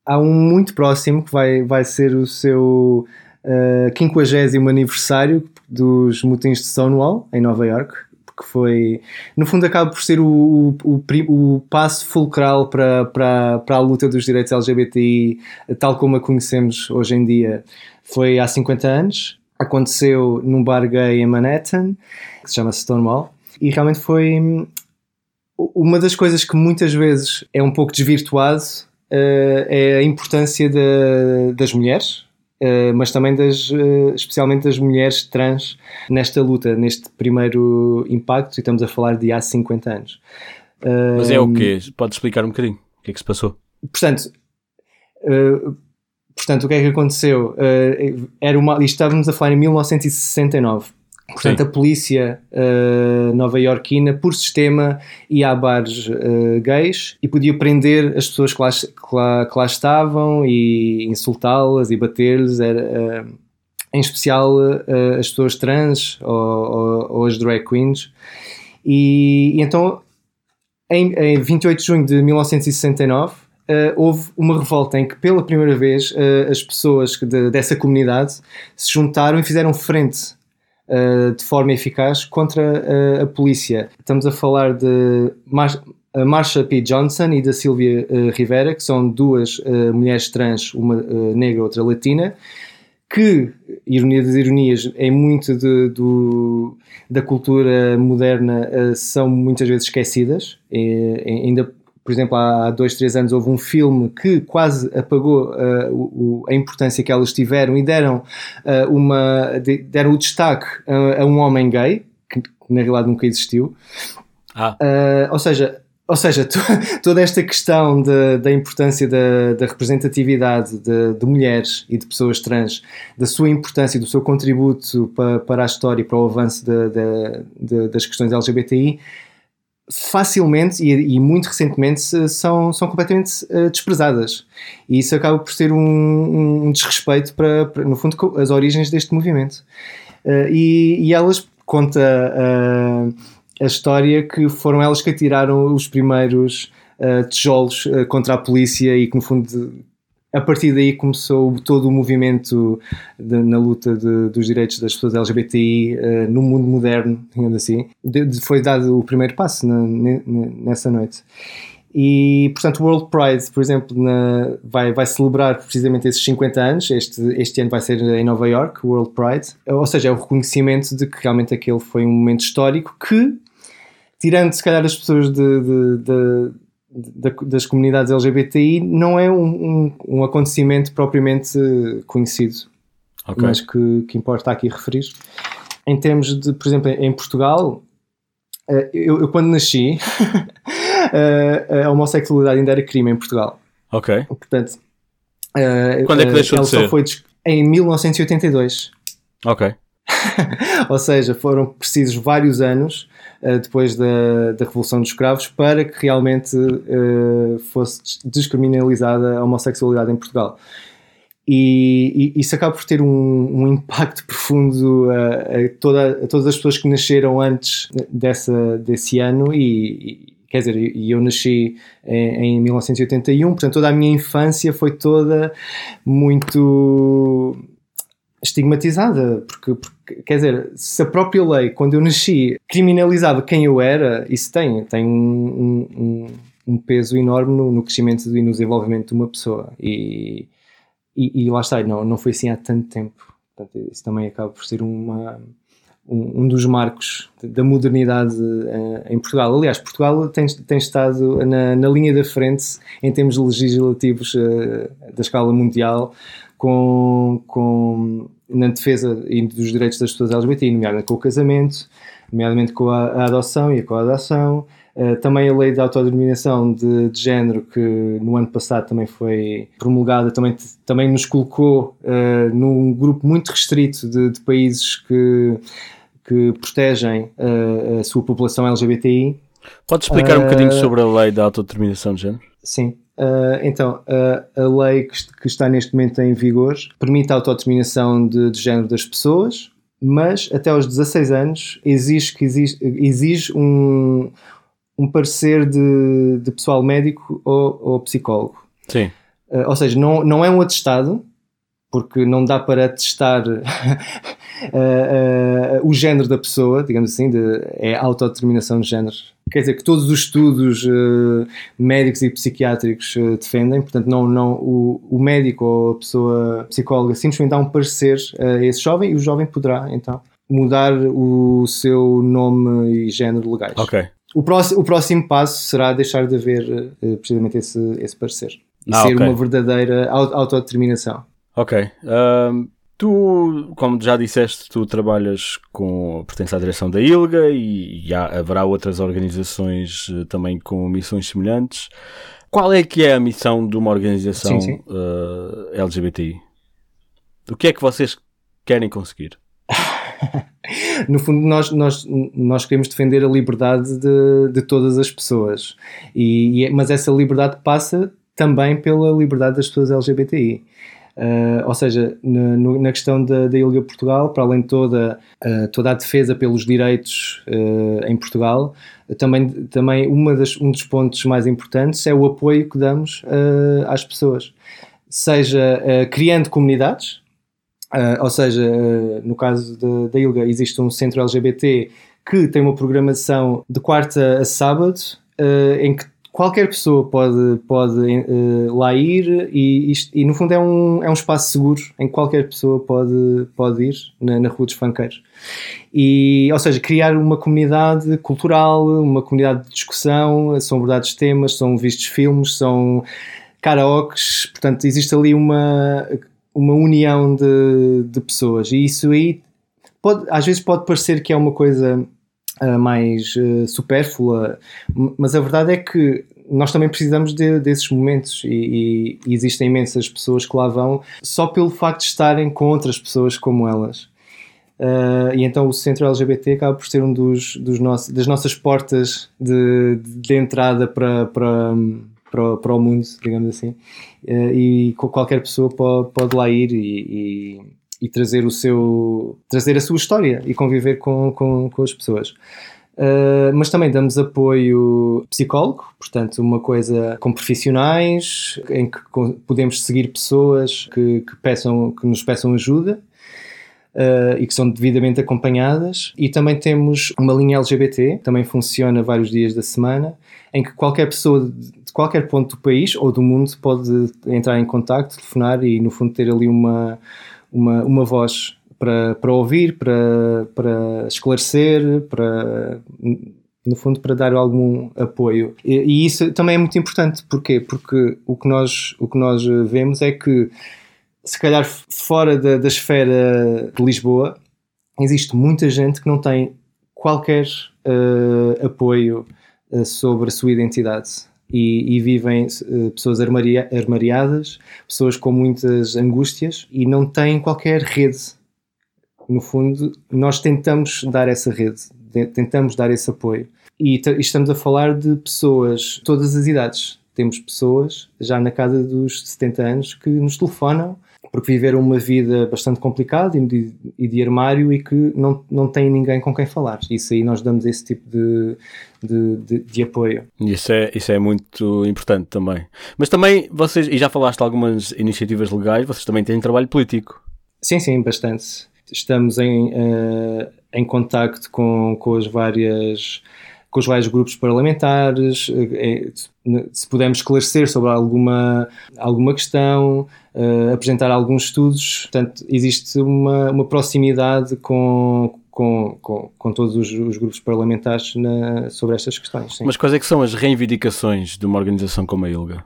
Speaker 2: há um muito próximo que vai, vai ser o seu uh, 50 aniversário dos motins de Stonewall, em Nova York que foi, no fundo, acaba por ser o, o, o, o passo fulcral para, para, para a luta dos direitos LGBTI, tal como a conhecemos hoje em dia. Foi há 50 anos, aconteceu num bar gay em Manhattan, que se chama Stonewall, e realmente foi uma das coisas que muitas vezes é um pouco desvirtuado uh, é a importância de, das mulheres, mas também das, uh, especialmente das mulheres trans nesta luta, neste primeiro impacto, e estamos a falar de há 50 anos.
Speaker 1: Mas é o quê? Pode explicar um bocadinho o que é que se passou?
Speaker 2: Portanto, portanto o que é que aconteceu? era uma, estávamos a falar em 1969, Portanto, Sim. a polícia uh, nova-iorquina, por sistema, ia a bares uh, gays e podia prender as pessoas que lá, que lá, que lá estavam e insultá-las e bater-lhes, uh, em especial uh, as pessoas trans ou, ou, ou, as drag queens. E, e então, em, em 28 de junho de 1969, Uh, houve uma revolta em que, pela primeira vez, uh, as pessoas de, dessa comunidade se juntaram e fizeram frente uh, de forma eficaz contra a polícia. Estamos a falar de Mar Marsha P. Johnson e da Sylvia Rivera, que são duas mulheres trans, uma negra outra latina, que, ironia das ironias, em muito de, do, da cultura moderna são muitas vezes esquecidas, e, ainda por exemplo, há dois, três anos houve um filme que quase apagou uh, o, a importância que elas tiveram e deram, uh, uma, de, deram o destaque a, a, um homem gay, que, na realidade nunca existiu. Ah. Uh, ou seja, ou seja, toda esta questão de, da importância da, da representatividade de, de, mulheres e de pessoas trans, da sua importância, do seu contributo para, para a história e para o avanço de, das questões LGBTI, facilmente e, e, muito recentemente são, são completamente uh, desprezadas. E isso acaba por ser um, um desrespeito para, para, no fundo, as origens deste movimento. Uh, e, e, elas conta uh, a história que foram elas que atiraram os primeiros tijolos contra a polícia e que, no fundo, a partir daí começou todo o movimento de, na luta de, dos direitos das pessoas LGBTI uh, no mundo moderno, digamos assim. De, foi dado o primeiro passo na, nessa noite. E, portanto, o World Pride, por exemplo, na, vai, vai celebrar precisamente esses 50 anos. Este, este ano vai ser em Nova York, o World Pride. Ou seja, é o reconhecimento de que realmente aquele foi um momento histórico que, tirando se calhar as pessoas de, de, de das comunidades LGBTI não é um, um, um acontecimento propriamente conhecido, okay. mas que, que importa aqui referir. Em termos de, por exemplo, em Portugal, eh, eu, eu quando nasci, eh, a homossexualidade ainda era crime em Portugal.
Speaker 1: Ok.
Speaker 2: Portanto,
Speaker 1: quando é que deixou de ser?
Speaker 2: Foi em 1982.
Speaker 1: Ok.
Speaker 2: Ou seja, foram precisos vários anos depois da, da Revolução dos Escravos para que realmente uh, fosse descriminalizada a homossexualidade em Portugal. E, e, isso acaba por ter um, um impacto profundo a, a, toda, a, todas as pessoas que nasceram antes dessa, desse ano e, e quer dizer, e eu nasci em, em 1981, portanto toda a minha infância foi toda muito estigmatizada, porque, porque, quer dizer, se a própria lei, quando eu nasci, criminalizava quem eu era, isso tem, tem um, um, um peso enorme no, no, crescimento e no desenvolvimento de uma pessoa. E, e, e, lá está, não, não foi assim há tanto tempo. Portanto, isso também acaba por ser uma, um, um dos marcos da modernidade uh, em Portugal. Aliás, Portugal tem, tem estado na, na linha da frente em termos legislativos uh, da escala mundial com, com, na defesa dos direitos das pessoas LGBT, nomeadamente com o casamento, nomeadamente com a, adoção e a coadoção. Uh, também a lei de autodeterminação de, de, género, que no ano passado também foi promulgada, também, também nos colocou uh, num grupo muito restrito de, de países que, que protegem uh, a sua população LGBTI.
Speaker 1: Pode explicar um bocadinho sobre a lei da autodeterminação de género?
Speaker 2: Sim. Uh, então, uh, a lei que, que, está neste momento em vigor permite a autodeterminação de, de género das pessoas, mas até aos 16 anos exige, que exige, exige um, um parecer de, de pessoal médico ou, ou psicólogo.
Speaker 1: Sim.
Speaker 2: Uh, ou seja, não, não é um atestado, porque não dá para testar uh, o género da pessoa, digamos assim, de, é autodeterminação de género. Quer dizer que todos os estudos uh, médicos e psiquiátricos defendem, portanto, não, não, o, o, médico ou a pessoa psicóloga simplesmente dá um parecer a esse jovem e o jovem poderá, então, mudar o seu nome e género legais.
Speaker 1: Ok.
Speaker 2: O próximo, o próximo passo será deixar de haver precisamente esse, esse parecer e ah, ser okay. uma verdadeira autodeterminação.
Speaker 1: Ok. Um, tu, como já disseste, tu trabalhas com. pertence à direção da ILGA e, e há, haverá outras organizações uh, também com missões semelhantes. Qual é que é a missão de uma organização sim, sim. Uh, LGBTI? O que é que vocês querem conseguir?
Speaker 2: no fundo, nós, nós, nós queremos defender a liberdade de, de todas as pessoas, e, e, mas essa liberdade passa também pela liberdade das pessoas LGBTI. Uh, ou seja, na, na questão da, da Portugal, para além de toda, uh, toda a defesa pelos direitos uh, em Portugal, também, também uma das, um dos pontos mais importantes é o apoio que damos às pessoas, seja criando comunidades, ou seja, no caso da Ilga existe um centro LGBT que tem uma programação de quarta a sábado, em que qualquer pessoa pode, pode uh, lá ir e, isto, e, no fundo é um, é um espaço seguro em que qualquer pessoa pode, pode ir na, na Rua dos Fanqueiros. E, ou seja, criar uma comunidade cultural, uma comunidade de discussão, são abordados temas, são vistos filmes, são karaokes, portanto existe ali uma, uma união de, de pessoas e isso aí pode, às vezes pode parecer que é uma coisa mais uh, supérflua, mas a verdade é que nós também precisamos de, desses momentos e, e, existem imensas pessoas que lá vão só pelo facto de estarem com outras pessoas como elas. Uh, e então o centro LGBT acaba por ser um dos, dos das nossas portas de, de entrada para, para, para, para, o mundo, digamos assim. Uh, e qualquer pessoa pode, pode lá ir e trazer o seu trazer a sua história e conviver com, com, com as pessoas. Uh, mas também damos apoio psicólogo, portanto, uma coisa com profissionais, em que podemos seguir pessoas que, que, peçam, que nos peçam ajuda uh, e que são devidamente acompanhadas. E também temos uma linha LGBT, também funciona vários dias da semana, em que qualquer pessoa de qualquer ponto do país ou do mundo pode entrar em contato, telefonar e, no fundo, ter ali uma uma, uma voz para, para ouvir, para, para esclarecer, para no fundo para dar algum apoio. E, e, isso também é muito importante. Porquê? Porque o que nós o que nós vemos é que se calhar fora da, da esfera de Lisboa existe muita gente que não tem qualquer uh, apoio uh, sobre a sua identidade e, e vivem uh, pessoas armaria, armariadas, pessoas com muitas angústias e não têm qualquer rede. No fundo, nós tentamos dar essa rede, tentamos dar esse apoio. E estamos a falar de pessoas, todas as idades. Temos pessoas já na casa dos 70 anos que nos telefonam porque viveram uma vida bastante complicada e de, e de, armário e que não, não têm ninguém com quem falar. Isso aí nós damos esse tipo de, de, de, de apoio.
Speaker 1: Isso é, isso é muito importante também. Mas também vocês, e já falaste de algumas iniciativas legais, vocês também têm trabalho político.
Speaker 2: Sim, sim, bastante. Estamos em, uh, em contacto com, com as várias com os vários grupos parlamentares, eh, se pudermos esclarecer sobre alguma, alguma questão, uh, apresentar alguns estudos. Portanto, existe uma, uma proximidade com, com, com, com, todos os, os grupos parlamentares na, sobre estas questões. Sim.
Speaker 1: Mas quais é que são as reivindicações de uma organização como a ILGA?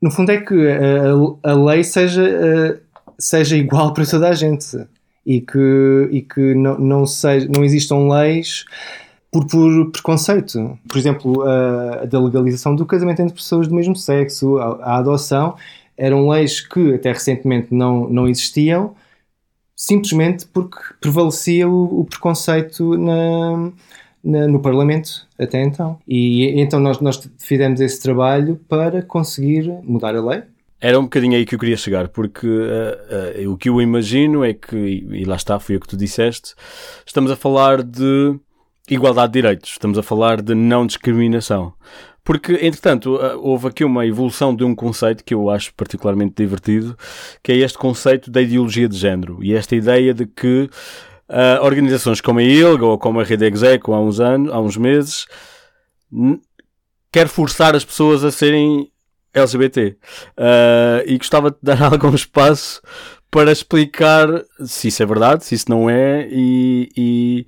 Speaker 2: No fundo é que a, a lei seja, seja igual para toda a gente e que, e que não, não, seja, não existam leis por, preconceito. Por exemplo, a, da legalização do casamento entre pessoas do mesmo sexo, a, a, adoção, eram leis que até recentemente não, não existiam, simplesmente porque prevalecia o, o preconceito na, na, no Parlamento até então. E então nós, nós fizemos esse trabalho para conseguir mudar a lei.
Speaker 1: Era um bocadinho aí que eu queria chegar, porque uh, uh, o que eu imagino é que, e lá está, foi o que tu disseste, estamos a falar de igualdade de direitos, estamos a falar de não discriminação. Porque, entretanto, eh, houve aqui uma evolução de um conceito que eu acho particularmente divertido, que é este conceito da ideologia de género e esta ideia de que uh, organizações como a ILGA ou como a Rede Execo há uns anos, há uns meses, quer forçar as pessoas a serem LGBT. Uh, e gostava de dar algum espaço para explicar se isso é verdade, se isso não é, e, e,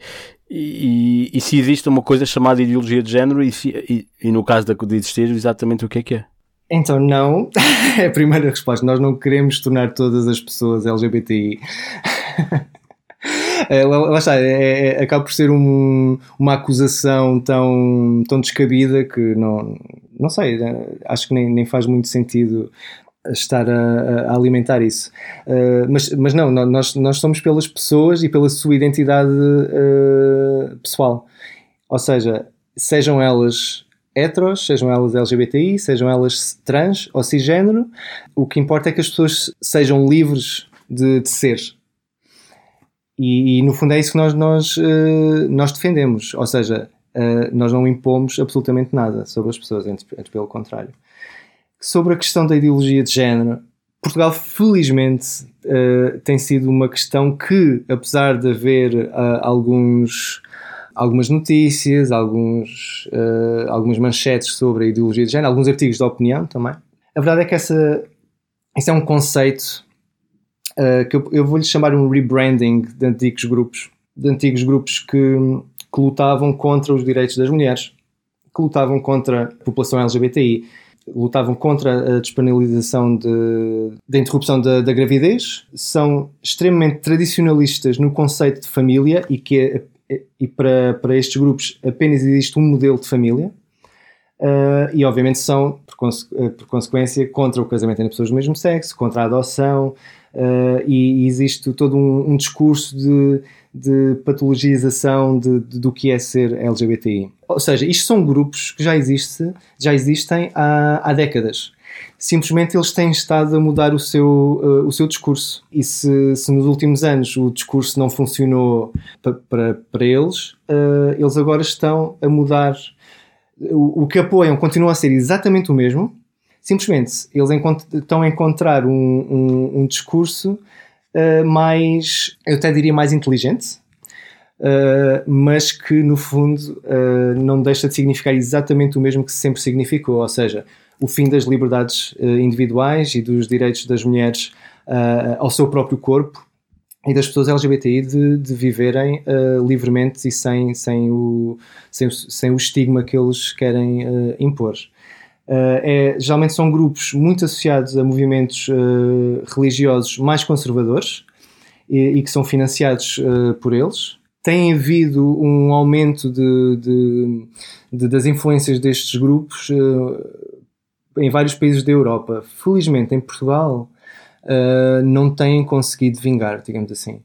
Speaker 1: e, e, se existe uma coisa chamada ideologia de género e, se, e, e, no caso de existir, exatamente o que é que é?
Speaker 2: Então, não. é a primeira resposta. Nós não queremos tornar todas as pessoas LGBTI. é, lá está, é, é, acaba por ser um, uma acusação tão, tão descabida que não, não sei, acho que nem, nem faz muito sentido estar a, a alimentar isso. Uh, mas, mas não, nós, nós somos pelas pessoas e pela sua identidade uh, pessoal. Ou seja, sejam elas heteros, sejam elas LGBTI, sejam elas trans ou cisgênero, o que importa é que as pessoas sejam livres de, de ser. E, e, no fundo é isso que nós, nós, uh, nós defendemos. Ou seja, nós não impomos absolutamente nada sobre as pessoas, pelo contrário sobre a questão da ideologia de género, Portugal, felizmente, uh, tem sido uma questão que, apesar de haver uh, alguns, algumas notícias, alguns, uh, algumas manchetes sobre a ideologia de género, alguns artigos de opinião também, a verdade é que essa, esse é um conceito que eu, eu vou-lhe chamar um rebranding de antigos grupos, de antigos grupos que, que lutavam contra os direitos das mulheres, que lutavam contra a população LGBTI lutavam contra a disponibilização de, da interrupção da, da, gravidez, são extremamente tradicionalistas no conceito de família e que e para, para estes grupos apenas existe um modelo de família uh, e obviamente são por, conse eh, por, consequência contra o casamento entre pessoas do mesmo sexo, contra a adoção uh, e, e, existe todo um, um discurso de de patologização de, de, do que é ser LGBTI. Ou seja, isto são grupos que já, existe, já existem há, há décadas. Simplesmente eles têm estado a mudar o seu, uh, o seu discurso. E se, se, nos últimos anos o discurso não funcionou para, eles, uh, eles agora estão a mudar. O, o que apoiam continua a ser exatamente o mesmo, simplesmente eles estão a encontrar um, um, um discurso uh, mais, eu até diria mais inteligente, uh, mas que no fundo uh, não deixa de significar exatamente o mesmo que sempre significou, ou seja, o fim das liberdades individuais e dos direitos das mulheres ao seu próprio corpo e das pessoas LGBTI de, de viverem livremente e sem, sem, o, sem, sem o estigma que eles querem impor. Uh, é, geralmente são grupos muito associados a movimentos uh, religiosos mais conservadores e, e que são financiados uh, por eles. Tem havido um aumento de, de, de, das influências destes grupos em vários países da Europa. Felizmente, em Portugal, não têm conseguido vingar, digamos assim.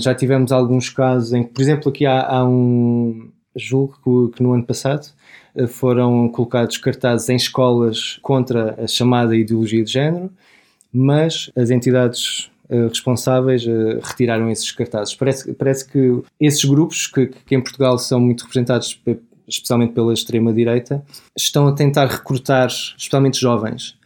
Speaker 2: já tivemos alguns casos em que, por exemplo, aqui há, há um. Julgo que, que no ano passado eh, foram colocados cartazes em escolas contra a chamada ideologia de género, mas as entidades eh, responsáveis eh, retiraram esses cartazes. Parece, parece que esses grupos, que, que em Portugal são muito representados especialmente pela extrema-direita, estão a tentar recrutar, especialmente jovens,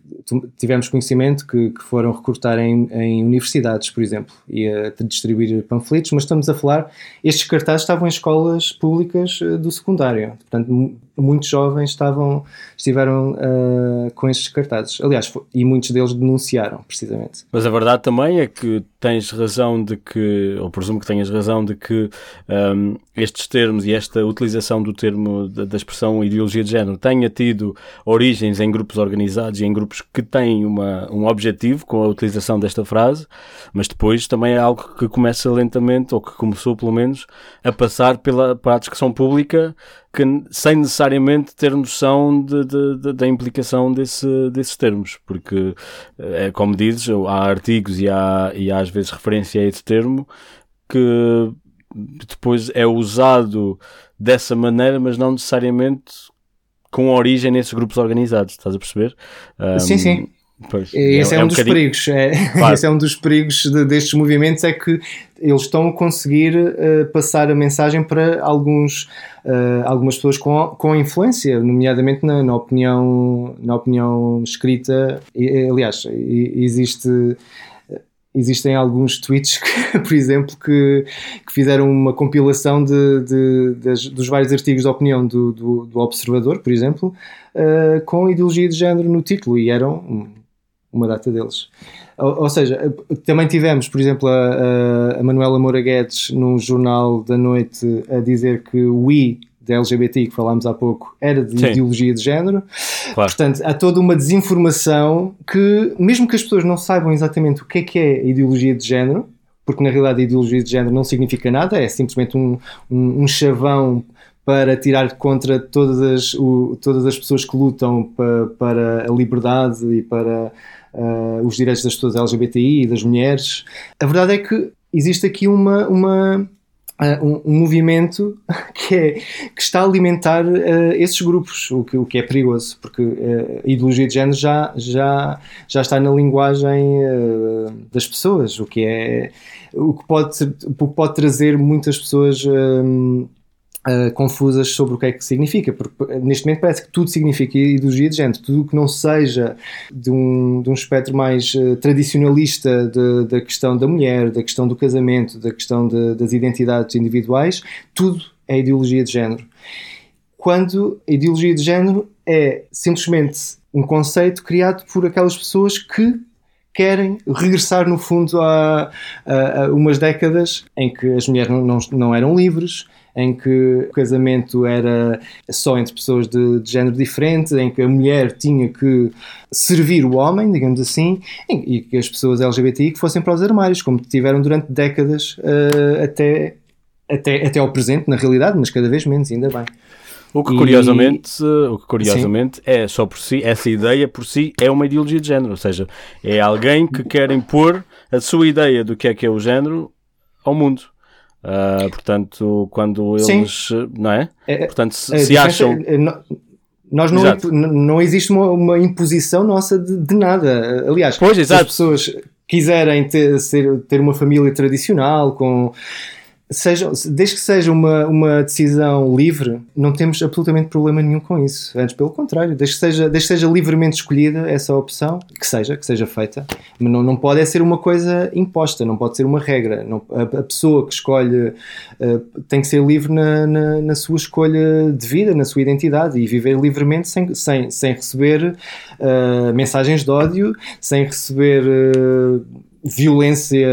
Speaker 2: tivemos conhecimento que, que foram recrutar em, em, universidades, por exemplo, e a distribuir panfletos, mas estamos a falar, estes cartazes estavam em escolas públicas eh, do secundário, portanto, muitos jovens estavam, estiveram uh, com estes cartazes, aliás, e muitos deles denunciaram, precisamente.
Speaker 1: Mas a verdade também é que tens razão de que, ou presumo que tenhas razão de que um, estes termos e esta utilização do termo da expressão ideologia de género tenha tido origens em grupos organizados e em grupos que têm uma, um objetivo com a utilização desta frase, mas depois também é algo que começa lentamente, ou que começou pelo menos, a passar pela, para a discussão pública que, sem necessariamente ter noção de, de, de, da implicação desse, desses termos, porque, é, como dizes, há artigos e há, e há às vezes referência a esse termo que depois é usado dessa maneira, mas não necessariamente com origem nesses grupos organizados, estás a perceber?
Speaker 2: Um, sim, sim. Pois, esse é, é, um, um dos perigos. É, claro. Esse é um dos perigos de, destes movimentos é que eles estão a conseguir uh, passar a mensagem para alguns, uh, algumas pessoas com, com influência, nomeadamente na, na opinião, na opinião escrita. E, aliás, existe existem alguns tweets, que, por exemplo, que, que, fizeram uma compilação de, de, de, dos vários artigos de opinião do, do, do Observador, por exemplo, uh, com ideologia de género no título, e eram uma data deles. Ou, ou seja, também tivemos, por exemplo, a, a Manuela Moura Guedes num jornal da noite a dizer que o I da LGBT que falámos há pouco era de Sim. ideologia de género. Claro. Portanto, há toda uma desinformação que, mesmo que as pessoas não saibam exatamente o que é que é a ideologia de género, porque na realidade a ideologia de género não significa nada, é simplesmente um, um, um chavão para tirar contra todas as, o, todas as pessoas que lutam para, para a liberdade e para uh, os direitos das pessoas LGBTI e das mulheres. A verdade é que existe aqui uma, uma um, um, movimento que, é, que está a alimentar uh, esses grupos, o que, o que é perigoso, porque uh, a ideologia de género já, já, já está na linguagem das pessoas, o que é o que pode, o que pode trazer muitas pessoas Uh, confusas sobre o que é que significa, porque neste momento parece que tudo significa ideologia de género, tudo que não seja de um, de um espectro mais uh, tradicionalista da questão da mulher, da questão do casamento, da questão de, das identidades individuais, tudo é ideologia de género. Quando a ideologia de género é simplesmente um conceito criado por aquelas pessoas que querem regressar, no fundo, a, a, a umas décadas em que as mulheres não, não, não eram livres, em que o casamento era só entre pessoas de, de género diferente, em que a mulher tinha que servir o homem, digamos assim, e que as pessoas LGBTI que fossem para os armários, como tiveram durante décadas uh, até, até, até ao presente, na realidade, mas cada vez menos, ainda bem.
Speaker 1: O que curiosamente, e... o que curiosamente é só por si, essa ideia por si é uma ideologia de género, ou seja, é alguém que quer impor a sua ideia do que é que é o género ao mundo. Uh, portanto, quando eles. Sim. Não é? é, é
Speaker 2: portanto, se, se acham. É, nós não, não existe uma, uma imposição nossa de, de, nada. Aliás, pois, se as pessoas quiserem ter, ser, ter uma família tradicional com seja, desde que seja uma, uma decisão livre, não temos absolutamente problema nenhum com isso. Antes, pelo contrário, desde que seja, desde que seja livremente escolhida essa opção, que seja, que seja feita, mas não, não pode é ser uma coisa imposta, não pode ser uma regra. Não, a, a, pessoa que escolhe uh, tem que ser livre na, na, na, sua escolha de vida, na sua identidade e viver livremente sem, sem, sem receber uh, mensagens de ódio, sem receber. Uh, violência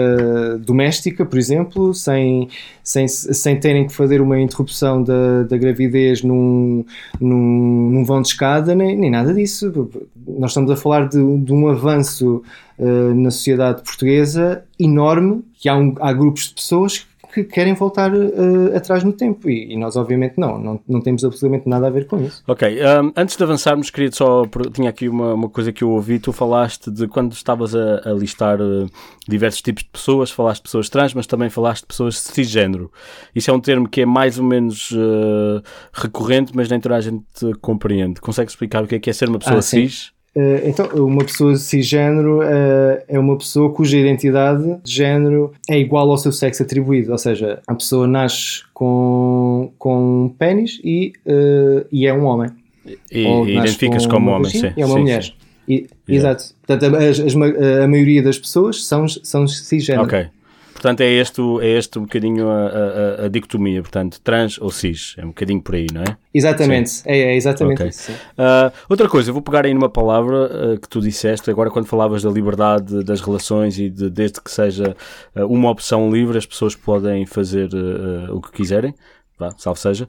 Speaker 2: doméstica, por exemplo, sem, sem, sem terem que fazer uma interrupção da, da gravidez num, num, num vão de escada, nem, nem nada disso. Nós estamos a falar de, de um avanço uh, na sociedade portuguesa enorme, que há, um, há grupos de pessoas que querem voltar uh, atrás no tempo e, e, nós obviamente não, não, não temos absolutamente nada a ver com isso.
Speaker 1: Ok, um, antes de avançarmos queria só, tinha aqui uma, uma coisa que eu ouvi, tu falaste de quando estavas a, a listar uh, diversos tipos de pessoas, falaste de pessoas trans, mas também falaste de pessoas cisgênero. Isso é um termo que é mais ou menos uh, recorrente, mas nem toda a gente compreende. Consegue explicar o que é, que é ser uma pessoa ah, cis?
Speaker 2: Uh, então, uma pessoa cisgênero uh, é uma pessoa cuja identidade de género é igual ao seu sexo atribuído, ou seja, a pessoa nasce com, com um pênis e, uh, e é um homem.
Speaker 1: E, identifica-se como homem, sim.
Speaker 2: É uma sim, mulher. Sim. E, Exato. Portanto, a, a, a, maioria das pessoas são, são cisgênero.
Speaker 1: Ok. Portanto, é este, é este um bocadinho a, a, a, dicotomia, portanto, trans ou cis, é um bocadinho por aí, não é?
Speaker 2: Exatamente, é, é, exatamente okay. isso.
Speaker 1: Uh, outra coisa, eu vou pegar aí numa palavra uh, que tu disseste, agora quando falavas da liberdade das relações e de, desde que seja uh, uma opção livre, as pessoas podem fazer o que quiserem vá, salve seja.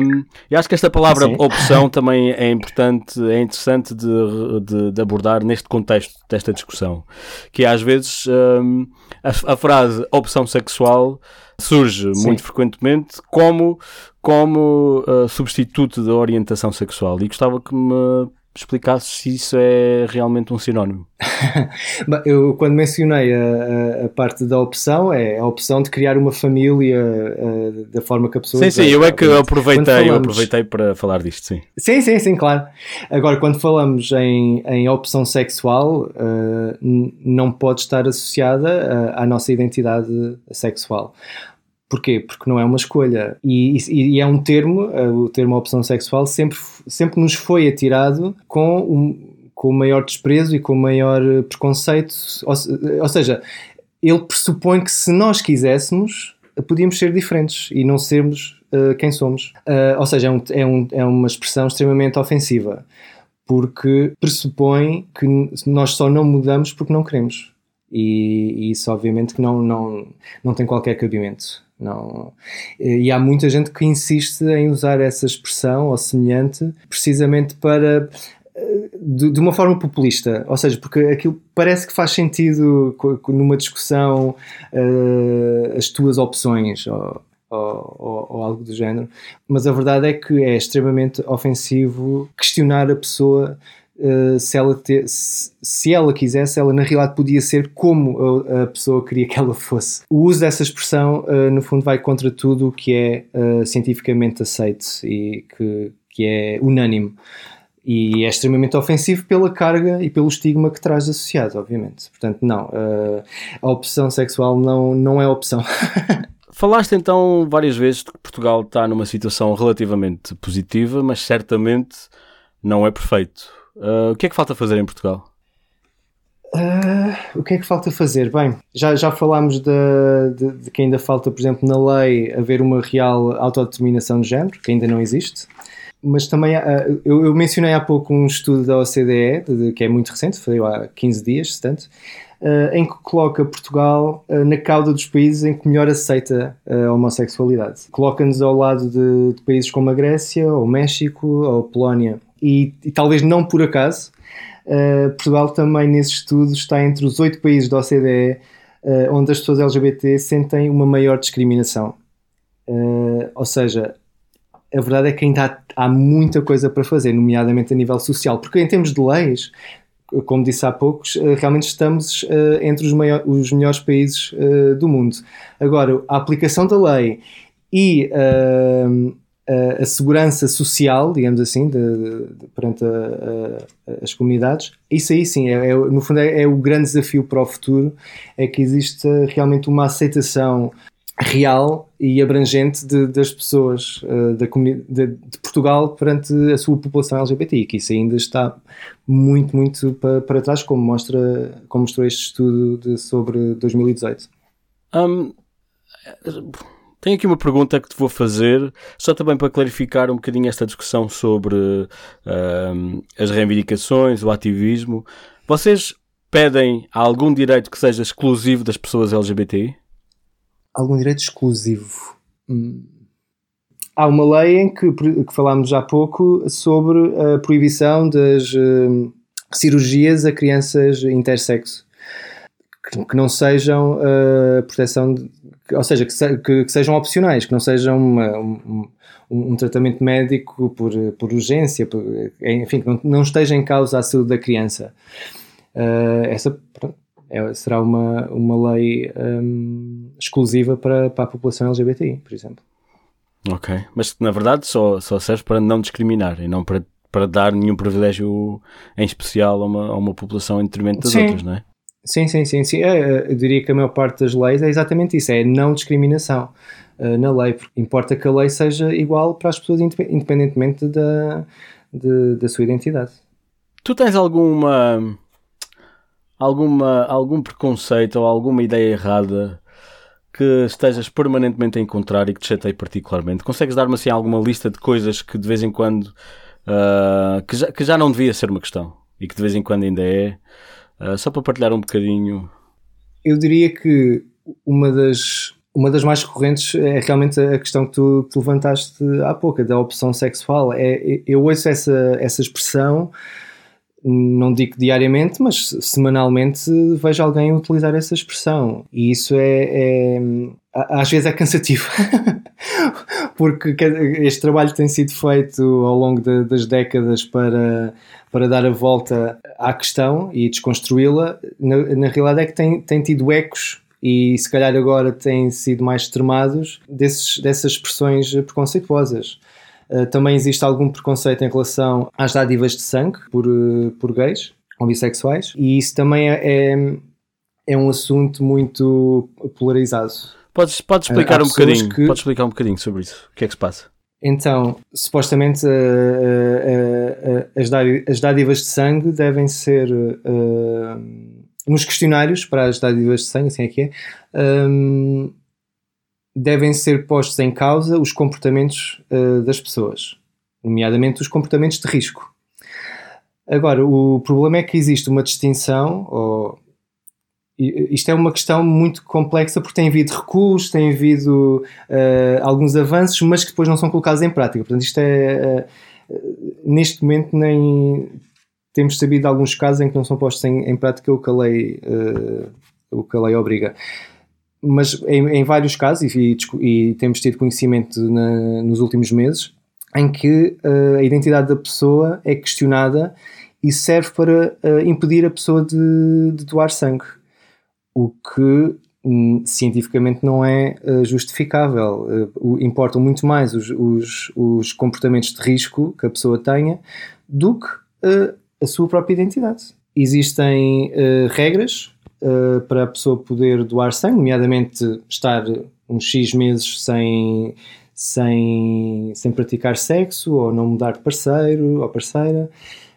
Speaker 1: Um, e acho que esta palavra Sim. opção também é importante, é interessante de, de, de, abordar neste contexto desta discussão, que às vezes um, a, a, frase opção sexual surge Sim. muito frequentemente como, como uh, substituto da orientação sexual e gostava que me explicasses se isso é realmente um sinónimo.
Speaker 2: eu, quando mencionei a, a, parte da opção, é a opção de criar uma família uh, da forma que a pessoa.
Speaker 1: Sim, sim, eu é que aproveitei, falamos... eu aproveitei para falar disto, sim.
Speaker 2: Sim, sim, sim, claro. Agora, quando falamos em, em opção sexual, uh, não pode estar associada à nossa identidade sexual. Porquê? Porque não é uma escolha. E, e, e é um termo, uh, o termo opção sexual, sempre, sempre nos foi atirado com com o maior desprezo e com o maior eh, preconceito. Ou, ou seja, ele pressupõe que se nós quiséssemos, podíamos ser diferentes e não sermos uh, quem somos. Uh, ou seja, é, um, é, um, é uma expressão extremamente ofensiva, porque pressupõe que nós só não mudamos porque não queremos. E, e isso, obviamente, que não, não, não tem qualquer cabimento. Não. E há muita gente que insiste em usar essa expressão ou semelhante precisamente para de, de, uma forma populista, ou seja, porque aquilo parece que faz sentido numa discussão uh, as tuas opções. Ou, ou, ou, algo do género, mas a verdade é que é extremamente ofensivo questionar a pessoa uh, se, ela te, se, se, ela quisesse, ela na realidade podia ser como a, a, pessoa queria que ela fosse. O uso dessa expressão, uh, no fundo, vai contra tudo o que é uh, cientificamente aceito e que, que é unânime. E é extremamente ofensivo pela carga e pelo estigma que traz associado, obviamente. Portanto, não, a opção sexual não, não é opção.
Speaker 1: Falaste então várias vezes de que Portugal está numa situação relativamente positiva, mas certamente não é perfeito. Uh, o que é que falta fazer em Portugal?
Speaker 2: Uh, o que é que falta fazer? Bem, já, já falámos de, de, de, que ainda falta, por exemplo, na lei haver uma real autodeterminação de género, que ainda não existe. Mas também, uh, eu, eu, mencionei há pouco um estudo da OCDE, de, que é muito recente, foi há 15 dias, se tanto, uh, em que coloca Portugal na cauda dos países em que melhor aceita a homossexualidade. Coloca-nos ao lado de, de, países como a Grécia, ou México, ou Polónia. E, e talvez não por acaso, uh, Portugal também nesse estudo está entre os oito países da OCDE onde as pessoas LGBT sentem uma maior discriminação. ou seja, a verdade é que ainda há, há, muita coisa para fazer, nomeadamente a nível social, porque em termos de leis, como disse há poucos, eh, realmente estamos uh, entre os, os, melhores países uh, do mundo. Agora, a aplicação da lei e uh, a segurança social, digamos assim, de, de, perante a, as comunidades, isso aí sim, é, é, no fundo é, é, o grande desafio para o futuro, é que existe realmente uma aceitação real e abrangente de, das pessoas uh, da de, de, Portugal perante a sua população LGBTI, que isso ainda está muito, muito para, para trás, como, mostra, como mostrou este estudo de, sobre 2018. Um,
Speaker 1: tenho aqui uma pergunta que te vou fazer, só também para clarificar um bocadinho esta discussão sobre um, as reivindicações, o ativismo. Vocês pedem algum direito que seja exclusivo das pessoas LGBTI?
Speaker 2: algum direito exclusivo. Hum. Há uma lei em que, que falámos há pouco sobre a proibição das uh, cirurgias a crianças intersexo que, que não sejam uh, proteção, de, ou seja, que, se, que, que, sejam opcionais, que não sejam uma, um, um, tratamento médico por, por urgência, por, enfim, que não, não esteja em causa a saúde da criança. Uh, essa pronto, é, será uma, uma lei um, exclusiva para, para a população LGBTI, por exemplo.
Speaker 1: Ok, mas na verdade só, só serve para não discriminar e não para, para dar nenhum privilégio em especial a uma, a uma população em detrimento das sim. outras, não é?
Speaker 2: Sim, sim, sim. sim. É, é, eu diria que a maior parte das leis é exatamente isso, é não discriminação uh, na lei. Importa que a lei seja igual para as pessoas independentemente da, de, da sua identidade.
Speaker 1: Tu tens alguma alguma, algum preconceito ou alguma ideia errada que estejas permanentemente a encontrar e que te chateie particularmente? Consegues dar-me assim alguma lista de coisas que de vez em quando uh, que, já, que já não devia ser uma questão e que de vez em quando ainda é? Uh, só para partilhar um bocadinho.
Speaker 2: Eu diria que uma das, uma das mais recorrentes é realmente a questão que tu, que tu levantaste há pouco, da opção sexual. É, eu ouço essa, essa expressão não digo diariamente, mas semanalmente vejo alguém utilizar essa expressão. E isso é, é às vezes é cansativo, porque este trabalho tem sido feito ao longo de, das décadas para, para dar a volta à questão e desconstruí-la. Na, na realidade é que tem, tem tido ecos e se calhar agora têm sido mais extremados desses, dessas expressões preconceituosas. Eh, também existe algum preconceito em relação às dádivas de sangue por, eh, por gays ou bissexuais, e isso também é, é, é um assunto muito polarizado.
Speaker 1: Podes, podes eh, explicar um bocadinho, que... podes explicar um bocadinho sobre isso. O que é que se passa?
Speaker 2: Então, supostamente uh, uh, uh, as, as dádivas de sangue devem ser nos questionários para as dádivas de sangue, assim é que é, um, devem ser postos em causa os comportamentos uh, das pessoas, nomeadamente os comportamentos de risco. Agora, o problema é que existe uma distinção, ou, isto é uma questão muito complexa porque tem havido recuos, tem havido uh, alguns avanços, mas que depois não são colocados em prática. Portanto, isto é, uh, neste momento, nem temos sabido alguns casos em que não são postos em, em prática o que a lei, o que a lei obriga. mas em, em, vários casos, e, e, temos tido conhecimento na, nos últimos meses, em que uh, a identidade da pessoa é questionada e serve para uh, impedir a pessoa de, de, doar sangue. O que um, cientificamente não é uh, justificável. importam muito mais os, os, os, comportamentos de risco que a pessoa tenha do que a sua própria identidade. Existem regras para a pessoa poder doar sangue, nomeadamente estar uns X meses sem, sem, sem praticar sexo ou não mudar de parceiro ou parceira.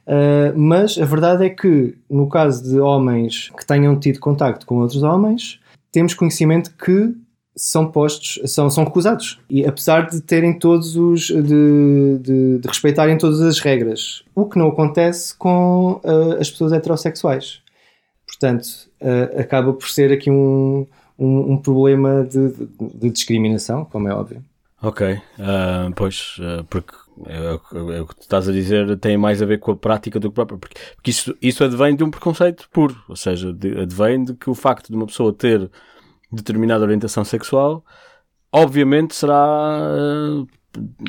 Speaker 2: Uh, mas a verdade é que, no caso de homens que tenham tido contacto com outros homens, temos conhecimento que são postos, são, são recusados. E apesar de terem todos os. de, de, de respeitarem todas as regras. O que não acontece com uh, as pessoas heterossexuais. Portanto, uh, acaba por ser aqui um, um, um problema de, de, discriminação, como é óbvio.
Speaker 1: Ok, uh, pois, porque é, é, o que tu estás a dizer tem mais a ver com a prática do que próprio, porque, porque isso, isso advém de um preconceito puro, ou seja, de, advém de que o facto de uma pessoa ter determinada orientação sexual, obviamente será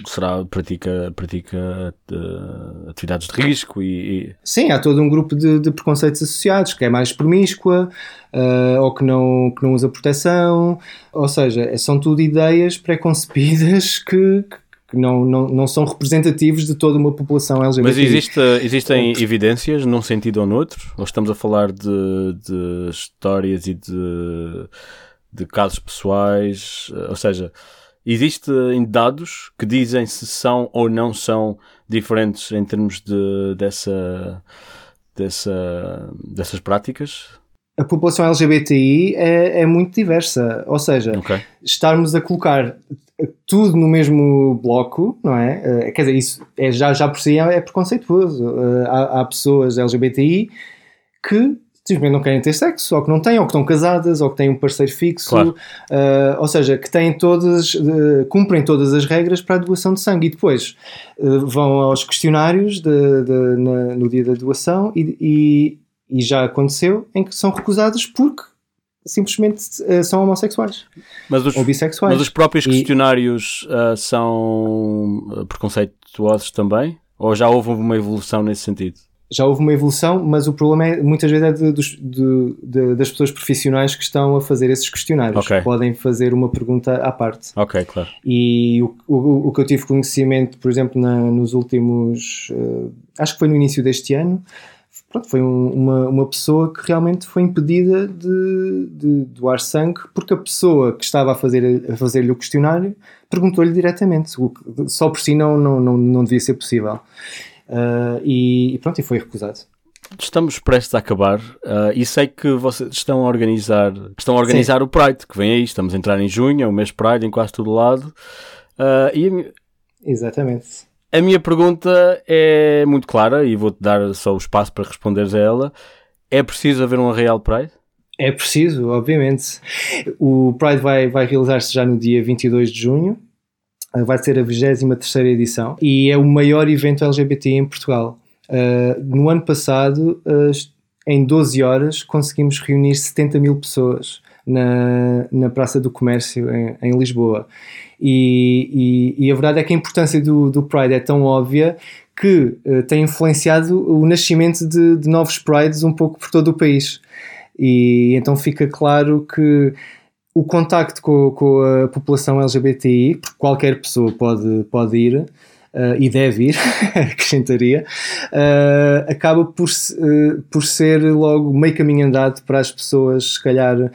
Speaker 1: será pratica pratica uh, atividades de risco e, e,
Speaker 2: sim há todo um grupo de, de preconceitos associados que é mais promíscua uh, ou que não que não usa proteção ou seja são tudo ideias pré-concebidas que, que não, não, não são representativos de toda uma população LGBT.
Speaker 1: Mas existe, existem evidências num sentido ou noutro? Ou estamos a falar de, de histórias e de, de casos pessoais? Ou seja, Existem dados que dizem se são ou não são diferentes em termos de, dessa, dessa, dessas práticas?
Speaker 2: A população LGBTI é, é muito diversa, ou seja, okay. estarmos a colocar tudo no mesmo bloco, não é? Eh, quer dizer, isso é, já, já por si é, é preconceituoso. Eh, há, há pessoas LGBTI que simplesmente não querem ter sexo, ou que não têm, ou que estão casadas, ou que têm um parceiro fixo, claro. uh, ou seja, que têm todas, uh, cumprem todas as regras para a doação de sangue e depois uh, vão aos questionários de, de, na, no dia da doação e, e, e, já aconteceu em que são recusadas porque simplesmente são homossexuais mas os, ou bissexuais.
Speaker 1: Mas os próprios questionários são preconceituosos também? Ou já houve uma evolução nesse sentido?
Speaker 2: já houve uma evolução, mas o problema é, muitas vezes é de, de, de, das pessoas profissionais que estão a fazer esses questionários. Okay. Podem fazer uma pergunta à parte.
Speaker 1: Ok, claro.
Speaker 2: E o, o, o que eu tive conhecimento, por exemplo, na, nos últimos. Uh, acho que foi no início deste ano. Pronto, foi um, uma, uma pessoa que realmente foi impedida de, de, doar sangue porque a pessoa que estava a fazer a fazer-lhe o questionário perguntou-lhe diretamente. Só por si não, não, não, não devia ser possível. Uh, e, e, pronto, e foi recusado.
Speaker 1: Estamos prestes a acabar uh, e sei que vocês estão a organizar, estão a organizar o Pride, que vem aí, estamos a entrar em junho, é o mês Pride em quase todo lado. Uh, e
Speaker 2: Exatamente.
Speaker 1: A minha pergunta é muito clara e vou-te dar só o espaço para responderes a ela. É preciso haver um Real Pride?
Speaker 2: É preciso, obviamente. O Pride vai, vai realizar-se já no dia 22 de junho vai ser a 23 edição e é o maior evento LGBT em Portugal. Uh, no ano passado, uh, em 12 horas, conseguimos reunir 70 mil pessoas na, na Praça do Comércio em, em Lisboa. E, e, e, a verdade é que a importância do, do Pride é tão óbvia que uh, tem influenciado o nascimento de, de novos Prides um pouco por todo o país. E então fica claro que o contacto com, com, a população LGBTI, porque qualquer pessoa pode, pode ir uh, e deve ir, acrescentaria, uh, acaba por, uh, por ser logo meio caminho andado para as pessoas, se calhar,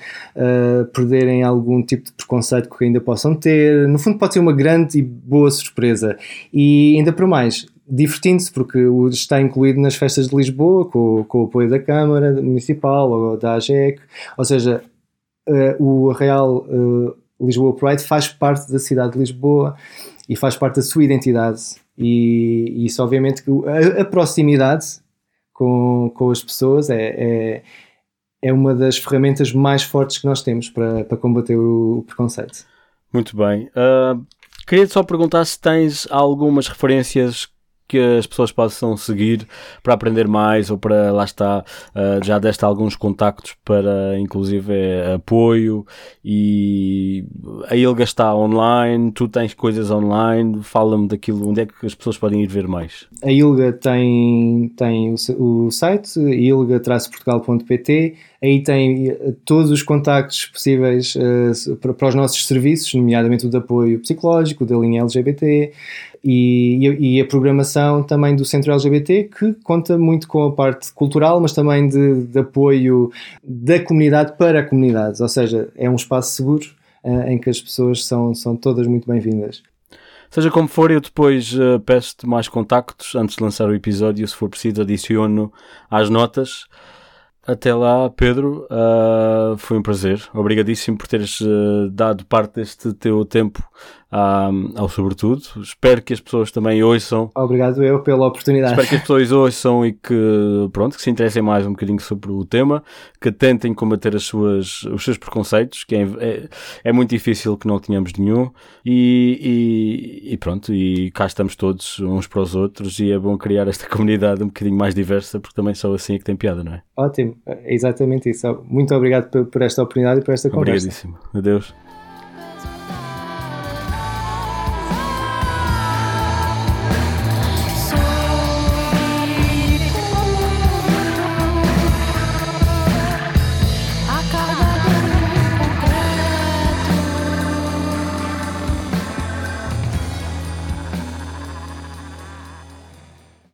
Speaker 2: perderem algum tipo de preconceito que ainda possam ter. No fundo, pode ser uma grande e boa surpresa. E ainda para mais, divertindo-se, porque está incluído nas festas de Lisboa, com, com o apoio da Câmara Municipal ou da AGEC, ou seja, uh, o Real uh, Lisboa Pride faz parte da cidade de Lisboa e faz parte da sua identidade. E, e isso, obviamente, que a, a, proximidade com, com as pessoas é, é, é, uma das ferramentas mais fortes que nós temos para, para combater o, o preconceito.
Speaker 1: Muito bem. Uh, queria só perguntar se tens algumas referências que as pessoas possam seguir para aprender mais ou para, lá está, uh, já deste alguns contactos para, inclusive, apoio e a Ilga está online, tu tens coisas online, fala-me daquilo, onde é que as pessoas podem ir ver mais?
Speaker 2: A Ilga tem, tem o, o site, ilga-portugal.pt, aí tem eh, todos os contactos possíveis uh, para, os nossos serviços, nomeadamente o de apoio psicológico, da linha LGBT e, e, a programação também do Centro LGBT, que conta muito com a parte cultural, mas também de, de apoio da comunidade para a comunidade, ou seja, é um espaço seguro uh, em que as pessoas são, são todas muito bem-vindas.
Speaker 1: Seja como for, eu depois uh, peço-te mais contactos antes de lançar o episódio, se for preciso adiciono às notas. Até lá, Pedro, uh, foi um prazer. Obrigadíssimo por teres uh, dado parte deste teu tempo ao Sobretudo. Espero que as pessoas também ouçam.
Speaker 2: Obrigado eu pela oportunidade.
Speaker 1: Espero que as pessoas ouçam e que, pronto, que se interessem mais um bocadinho sobre o tema, que tentem combater as suas, os seus preconceitos, que é, é, é muito difícil que não tenhamos nenhum. E, e, e, pronto, e cá estamos todos uns para os outros e é bom criar esta comunidade um bocadinho mais diversa, porque também só assim é que tem piada, não é?
Speaker 2: Ótimo, é exatamente isso. Muito obrigado por, por esta oportunidade e por esta conversa.
Speaker 1: Obrigadíssimo. Adeus.